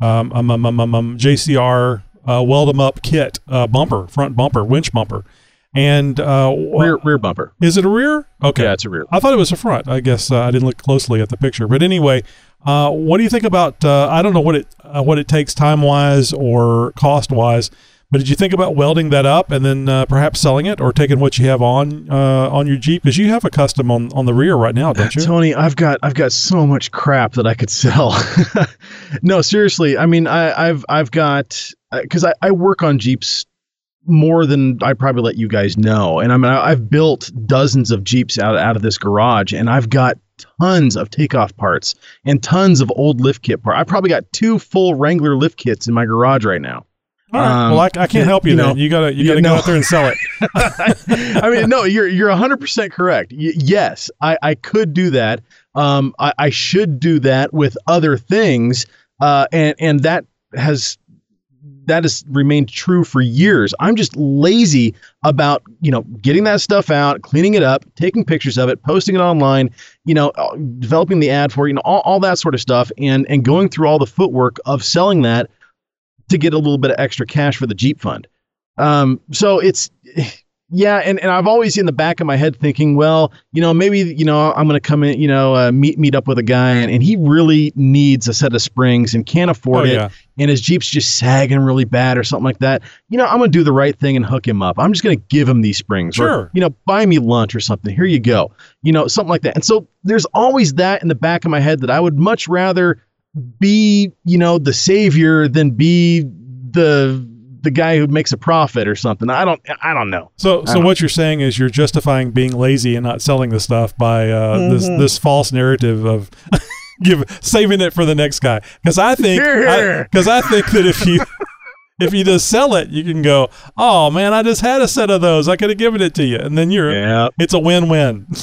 um, um, um, um, JCR uh, weld 'em up kit uh, bumper, front bumper, winch bumper, and uh, Rear rear bumper. is it a rear? Okay, Yeah, it's a rear. I thought it was a front. I guess uh, I didn't look closely at the picture, but anyway, uh, what do you think about? Uh, I don't know what it uh, what it takes time wise or cost wise, but did you think about welding that up and then uh, perhaps selling it or taking what you have on uh, on your Jeep because you have a custom on, on the rear right now, don't you? Tony, I've got I've got so much crap that I could sell. no, seriously. I mean, I, I've I've got because I, I work on Jeeps more than I probably let you guys know, and I mean I, I've built dozens of Jeeps out out of this garage, and I've got tons of takeoff parts and tons of old lift kit parts. I've probably got two full Wrangler lift kits in my garage right now. All right. Um, well, I, I can't help you, you then. know, you gotta you gotta no. go out there and sell it. I mean, no, you're you're 100% correct. Y- yes, I, I could do that. Um, I, I should do that with other things, uh, and and that has that has remained true for years. I'm just lazy about you know getting that stuff out, cleaning it up, taking pictures of it, posting it online, you know, uh, developing the ad for it, you know, all, all that sort of stuff, and and going through all the footwork of selling that to get a little bit of extra cash for the Jeep fund. Um, so it's yeah, and, and I've always in the back of my head thinking, well, you know, maybe you know I'm going to come in, you know, uh, meet meet up with a guy, and, and he really needs a set of springs and can't afford Oh, it, yeah. and his Jeep's just sagging really bad or something like that. You know, I'm going to do the right thing and hook him up. I'm just going to give him these springs, Sure. or you know, buy me lunch or something. Here you go, you know, something like that. And so there's always that in the back of my head that I would much rather be, you know, the savior than be the the guy who makes a profit or something. I don't I don't know. So, so what you're saying is you're justifying being lazy and not selling the stuff by uh, this Mhm. this false narrative of give saving it for the next guy. Because I think because I, think that if you if you just sell it, you can go, oh man, I just had a set of those. I could have given it to you, and then you're Yeah. it's a win win.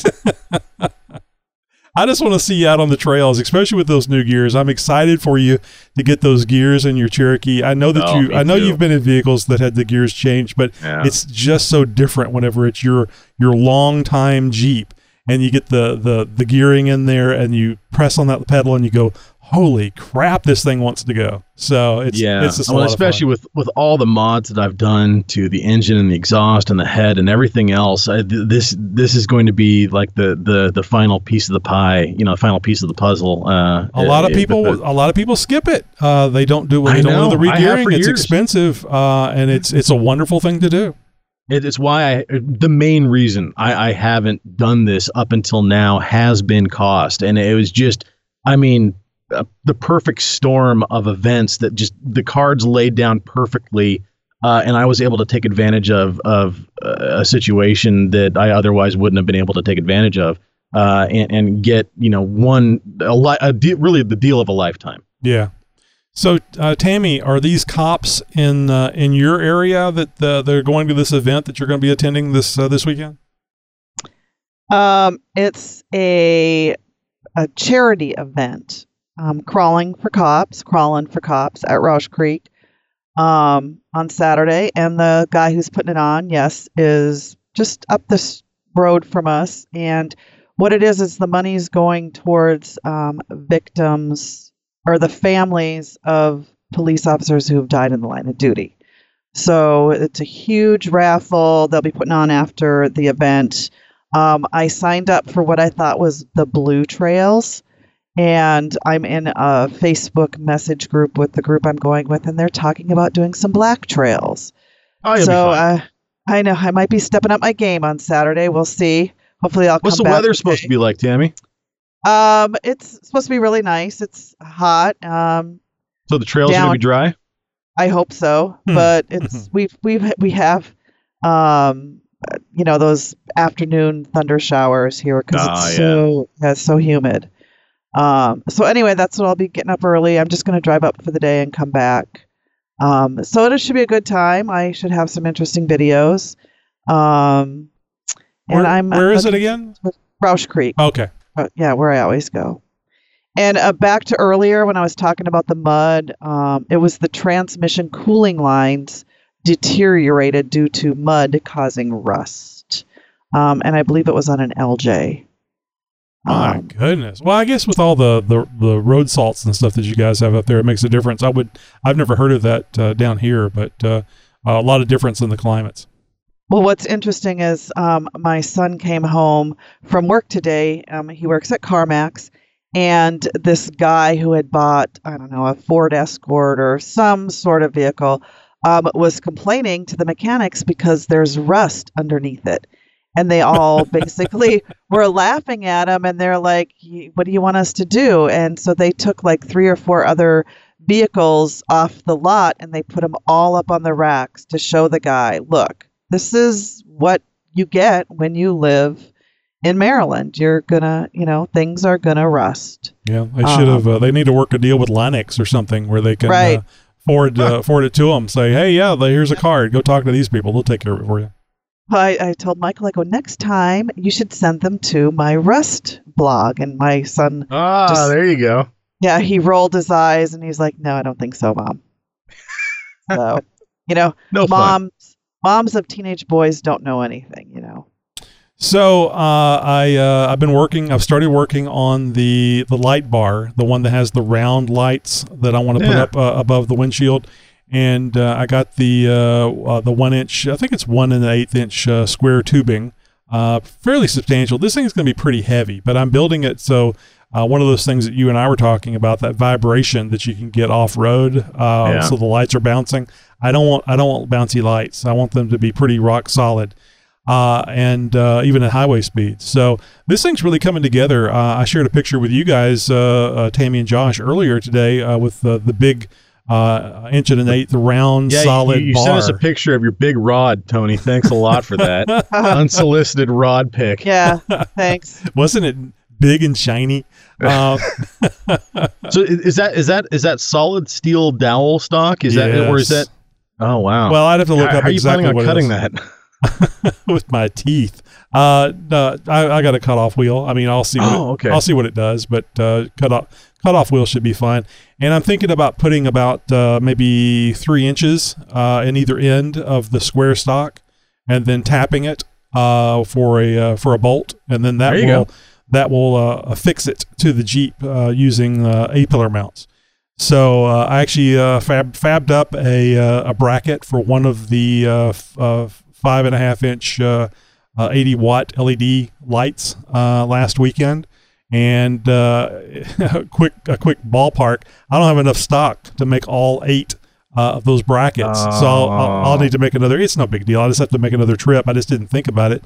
I just want to see you out on the trails, especially with those new gears. I'm excited for you to get those gears in your Cherokee. I know that Oh, you, I know too. you've been in vehicles that had the gears changed, but Yeah. it's just so different whenever it's your your long time Jeep and you get the the the gearing in there and you press on that pedal and you go, holy crap, this thing wants to go. So it's yeah, it's well, of especially with with all the mods that I've done to the engine and the exhaust and the head and everything else. I, th- this this is going to be like the the the final piece of the pie. You know, the final piece of the puzzle. Uh, a lot of uh, people but the- a lot of people skip it uh, they don't do I they don't know. the regearing it's years. expensive uh, and it's it's a wonderful thing to do it's why I the main reason I, I haven't done this up until now has been cost, and it was just I mean uh, the perfect storm of events that just the cards laid down perfectly, uh, and I was able to take advantage of of uh, a situation that I otherwise wouldn't have been able to take advantage of, uh, and and get you know one a, li- a de- really the deal of a lifetime. yeah so uh, Tammy are these cops in uh, in your area that uh, they're going to this event that you're going to be attending this uh, this weekend Um, it's a a charity event. Um, crawling for cops, crawling for cops at Rausch Creek um, on Saturday, and the guy who's putting it on, yes, is just up this road from us. And what it is is the money's going towards um, victims or the families of police officers who have died in the line of duty. So it's a huge raffle they'll be putting on after the event. Um, I signed up for what I thought was the Blue Trails, and I'm in a Facebook message group with the group I'm going with, and they're talking about doing some black trails. Oh, so uh, I know I might be stepping up my game on Saturday. We'll see. Hopefully, I'll come back. What's the back weather with supposed to be like, Tammy? Um, it's supposed to be really nice. It's hot. Um, So the trails are gonna be dry. I hope so, Hmm. but it's we've we've we have um uh, you know those afternoon thunder showers here because Ah, it's yeah. so yeah, it's so humid. Um, so anyway, that's what I'll be getting up early. I'm just going to drive up for the day and come back. Um, so it should be a good time. I should have some interesting videos. Um, and Where, I'm where is it again? Rausch Creek. Okay. Uh, yeah, where I always go. And uh, back to earlier when I was talking about the mud, um, it was the transmission cooling lines deteriorated due to mud causing rust. Um, and I believe it was on an LJ. My Um, goodness. Well, I guess with all the, the the road salts and stuff that you guys have up there, it makes a difference. I would I've never heard of that uh, down here, but uh, a lot of difference in the climates. Well, what's interesting is um, my son came home from work today. Um, he works at CarMax, and this guy who had bought, I don't know, a Ford Escort or some sort of vehicle um, was complaining to the mechanics because there's rust underneath it. And they all basically were laughing at him, and they're like, What do you want us to do? And so they took like three or four other vehicles off the lot and they put them all up on the racks to show the guy, Look, this is what you get when you live in Maryland. You're gonna, you know, things are gonna rust. Yeah, they should have. Uh, they need to work a deal with Lennox or something where they can Right. uh, forward uh, forward it to them. Say, hey, yeah, here's a card. Go talk to these people. They'll take care of it for you. I, I told Michael, I go, next time you should send them to my Rust blog. And my son, Ah, Just- there you go. yeah, he rolled his eyes and he's like, no, I don't think so, mom. so, you know, No fun. moms, moms of teenage boys don't know anything, you know. So uh, I uh, I've been working. I've started working on the the light bar, the one that has the round lights that I want to put up uh, above the windshield. And uh, I got the uh, uh, the one inch. I think it's one and an eighth inch uh, square tubing, uh, fairly substantial. This thing is going to be pretty heavy, but I'm building it so. Uh, one of those things that you and I were talking about, that vibration that you can get off road, uh, Yeah. so the lights are bouncing. I don't want I don't want bouncy lights. I want them to be pretty rock solid uh, and uh, even at highway speeds. So this thing's really coming together. Uh, I shared a picture with you guys, uh, uh, Tammy and Josh, earlier today uh, with the big uh, inch and an eighth round Yeah, solid you, you bar. sent us a picture of your big rod, Tony. Thanks a lot for that. Unsolicited rod pick. Yeah, thanks. Wasn't it big and shiny? Uh, So is that is that is that solid steel dowel stock? Is that or is that? Oh wow. well, I'd have to look how, up how are you exactly planning on what cutting that? with my teeth. Uh, no, I, I got a cutoff wheel. I mean, I'll see. What Oh, it, okay. I'll see what it does, but uh, cut off cutoff wheel should be fine. And I'm thinking about putting about uh, maybe three inches uh, in either end of the square stock, and then tapping it uh, for a uh, for a bolt, and then that will go. that will uh, affix it to the Jeep uh, using uh, a pillar mounts. So uh, I actually uh, fab, fabbed up a, uh, a bracket for one of the uh, f- uh, five and a half inch uh, uh, 80 watt LED lights uh, last weekend. And uh, a quick a quick ballpark. I don't have enough stock to make all eight uh, of those brackets, so I'll, I'll, I'll need to make another. It's no big deal. I just have to make another trip. I just didn't think about it,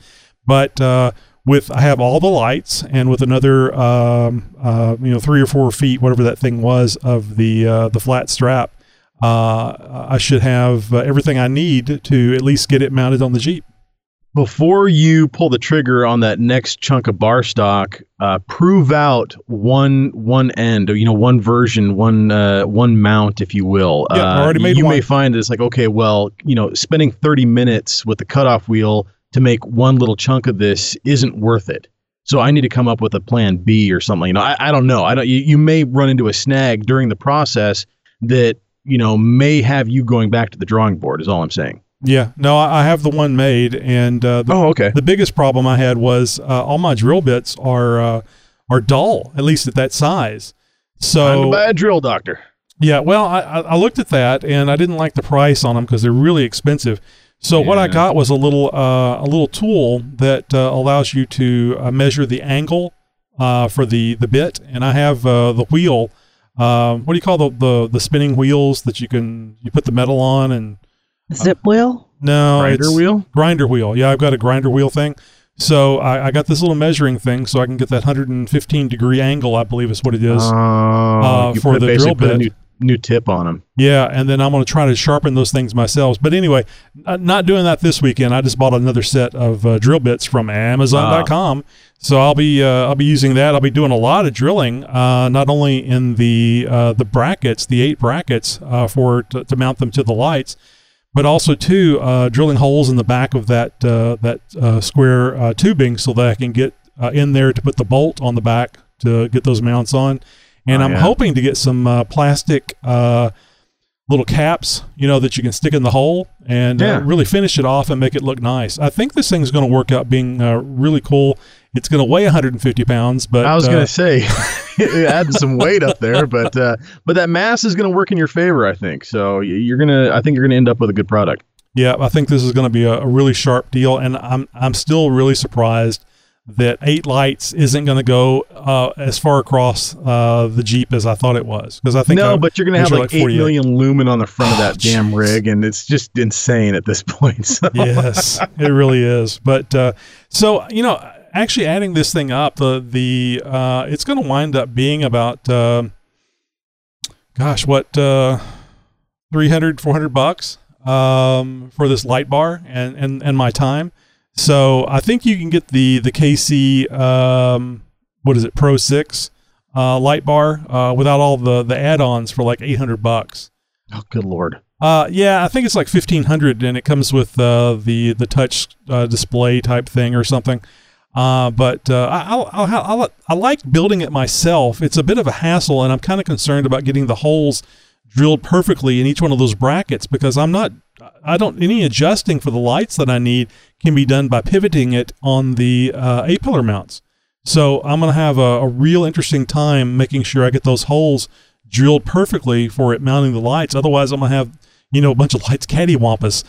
but uh, with I have all the lights and with another um, uh, you know three or four feet, whatever that thing was of the uh, the flat strap, uh, I should have uh, everything I need to at least get it mounted on the Jeep. Before you pull the trigger on that next chunk of bar stock, uh, prove out one one end, or you know, one version, one uh, one mount, if you will. Yeah, I uh, already made you may find it's like, okay, well, you know, spending thirty minutes with the cutoff wheel to make one little chunk of this isn't worth it. So I need to come up with a plan B or something. You know, I, I don't know. I don't. You, you may run into a snag during the process that you know may have you going back to the drawing board. Is all I'm saying. Yeah, no, I have the one made, and uh, the, Oh, okay. the biggest problem I had was uh, all my drill bits are uh, are dull, at least at that size. Time So buy a drill doctor. Yeah, well, I, I looked at that and I didn't like the price on them because they're really expensive. So what I got was a little uh, a little tool that uh, allows you to uh, measure the angle uh, for the the bit, and I have uh, the wheel. Um, what do you call the, the the spinning wheels that you can you put the metal on and Zip wheel? no Grinder it's- wheel? grinder wheel. Yeah, I've got a grinder wheel thing. So I, I got this little measuring thing so I can get that 115 degree angle, I believe is what it is. Oh, uh, for the drill bit. new, new tip on them. Yeah, and then I'm going to try to sharpen those things myself. But anyway, uh, not doing that this weekend. I just bought another set of uh, drill bits from Amazon.com. So I'll be uh, I'll be using that. I'll be doing a lot of drilling, uh, not only in the uh, the brackets, the eight brackets uh, for to, to mount them to the lights, but also too uh, drilling holes in the back of that uh, that uh, square uh, tubing so that I can get uh, in there to put the bolt on the back to get those mounts on. And Oh, I'm yeah. hoping to get some uh, plastic uh, little caps, you know, that you can stick in the hole and Yeah. uh, really finish it off and make it look nice. I think this thing's going to work out being uh, really cool. It's going to weigh 150 pounds, but I was uh, gonna say, add some weight up there, but uh, but that mass is gonna work in your favor, I think. So you're gonna, I think you're gonna end up with a good product. Yeah, I think this is going to be a, a really sharp deal, and I'm I'm still really surprised that eight lights isn't going to go uh, as far across uh, the Jeep as I thought it was. Because I think no, I but you're gonna have measure like, eight million lumen on the front of Oh, that damn rig, and it's just insane at this point. So. yes, it really is. But uh, so you know, actually adding this thing up, the the uh, it's going to wind up being about, um gosh, what, uh, 300, 400 bucks um, for this light bar and, and and my time. So I think you can get the the KC um, what is it Pro Six uh, light bar uh, without all the the add-ons for like 800 bucks. Oh, good lord. Uh, yeah, I think it's like fifteen hundred, and it comes with uh, the the touch uh, display type thing or something. Uh, but uh, I, I, I, like building it myself. It's a bit of a hassle, and I'm kind of concerned about getting the holes drilled perfectly in each one of those brackets because I'm not. I don't. Any adjusting for the lights that I need can be done by pivoting it on the uh, A pillar mounts. So I'm gonna have a, a real interesting time making sure I get those holes drilled perfectly for it mounting the lights. Otherwise, I'm gonna have you know a bunch of lights cattywampus.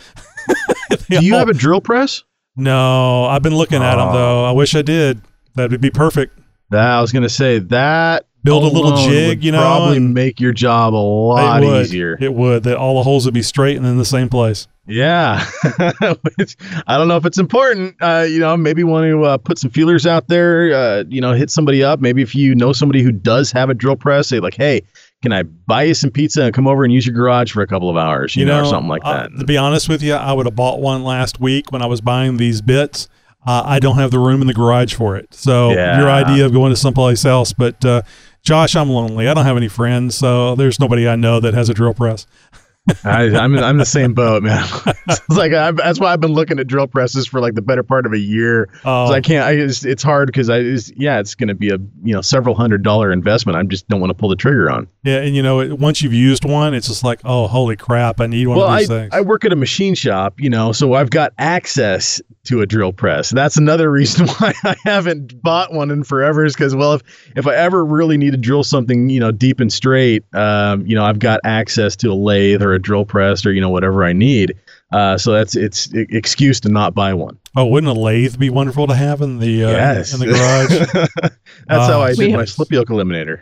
Do you have a drill press? No, I've been looking at them though. I wish I did. That would be perfect. That I was gonna say that Build a little jig, you know, probably and- make your job a lot it would. easier. It would. That all the holes would be straight and in the same place. Yeah, Which, I don't know if it's important. Uh, you know, maybe want to uh, put some feelers out there. Uh, you know, hit somebody up. Maybe if you know somebody who does have a drill press, say like, "Hey, can I buy you some pizza and come over and use your garage for a couple of hours?" You, know, or something like uh, that. to be honest with you, I would have bought one last week when I was buying these bits. Uh, I don't have the room in the garage for it. So Yeah. your idea of going to someplace else, but uh, Josh, I'm lonely. I don't have any friends, so there's nobody I know that has a drill press. I, I'm I'm the same boat, man. it's like I, that's why I've been looking at drill presses for like the better part of a year. Oh. I can't. I it's, it's hard because I it's, yeah, it's going to be a you know several hundred dollar investment. I just don't want to pull the trigger on. Yeah, and you know, it, once you've used one, it's just like, oh, holy crap, I need one well, of I, things. I work at a machine shop, you know, so I've got access to a drill press. That's another reason why I haven't bought one in forever is because, well, if, if I ever really need to drill something, you know, deep and straight, um, you know, I've got access to a lathe or a drill press or, you know, whatever I need. Uh, so that's it's excuse to not buy one. oh, wouldn't a lathe be wonderful to have in the uh, yes. in the garage? that's how Uh, I We did have- my slip yoke eliminator.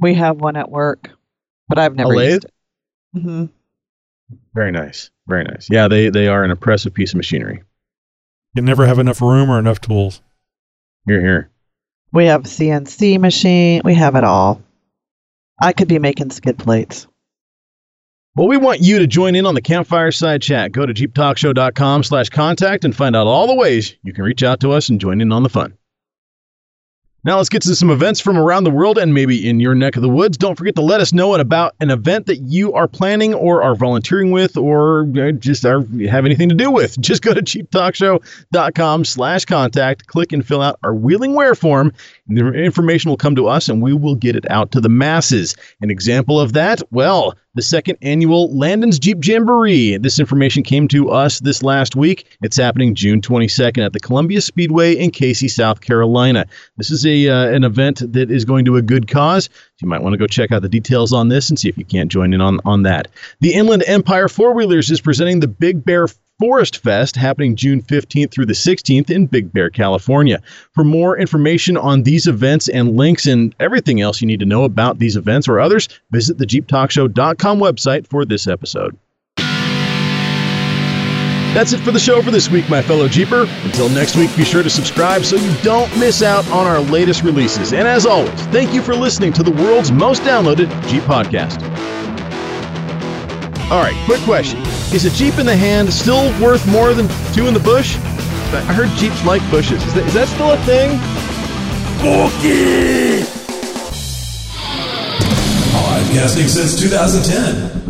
We have one at work, but I've never a lathe? used it. hmm Very nice. Very nice. Yeah, they, they are an impressive piece of machinery. you never have enough room or enough tools. You're here. We have CNC machine. We have it all. I could be making skid plates. Well, we want you to join in on the Campfire Side Chat. Go to jeeptalkshow.com slash contact and find out all the ways you can reach out to us and join in on the fun. Now let's get to some events from around the world and maybe in your neck of the woods. Don't forget to let us know about an event that you are planning or are volunteering with or uh, just are, have anything to do with. Just go to jeeptalkshow.com slash contact, click and fill out our Wheeling Where form. The information will come to us and we will get it out to the masses. An example of that, well, the second annual Landon's Jeep Jamboree. This information came to us this last week. It's happening June 22nd at the Columbia Speedway in Cayce, South Carolina. This is a uh, an event that is going to a good cause. You might want to go check out the details on this and see if you can't join in on, on that. The Inland Empire Four Wheelers is presenting the Big Bear Forest Fest happening June 15th through the 16th in Big Bear, California. For more information on these events and links and everything else you need to know about these events or others, visit the JeepTalkShow.com website for this episode. That's it for the show for this week, my fellow Jeeper. Until next week, be sure to subscribe so you don't miss out on our latest releases. And as always, thank you for listening to the world's most downloaded Jeep podcast. All right, quick question. Is a Jeep in the hand still worth more than two in the bush? I heard Jeeps like bushes. Is that, is that still a thing? Podcasting since 2010.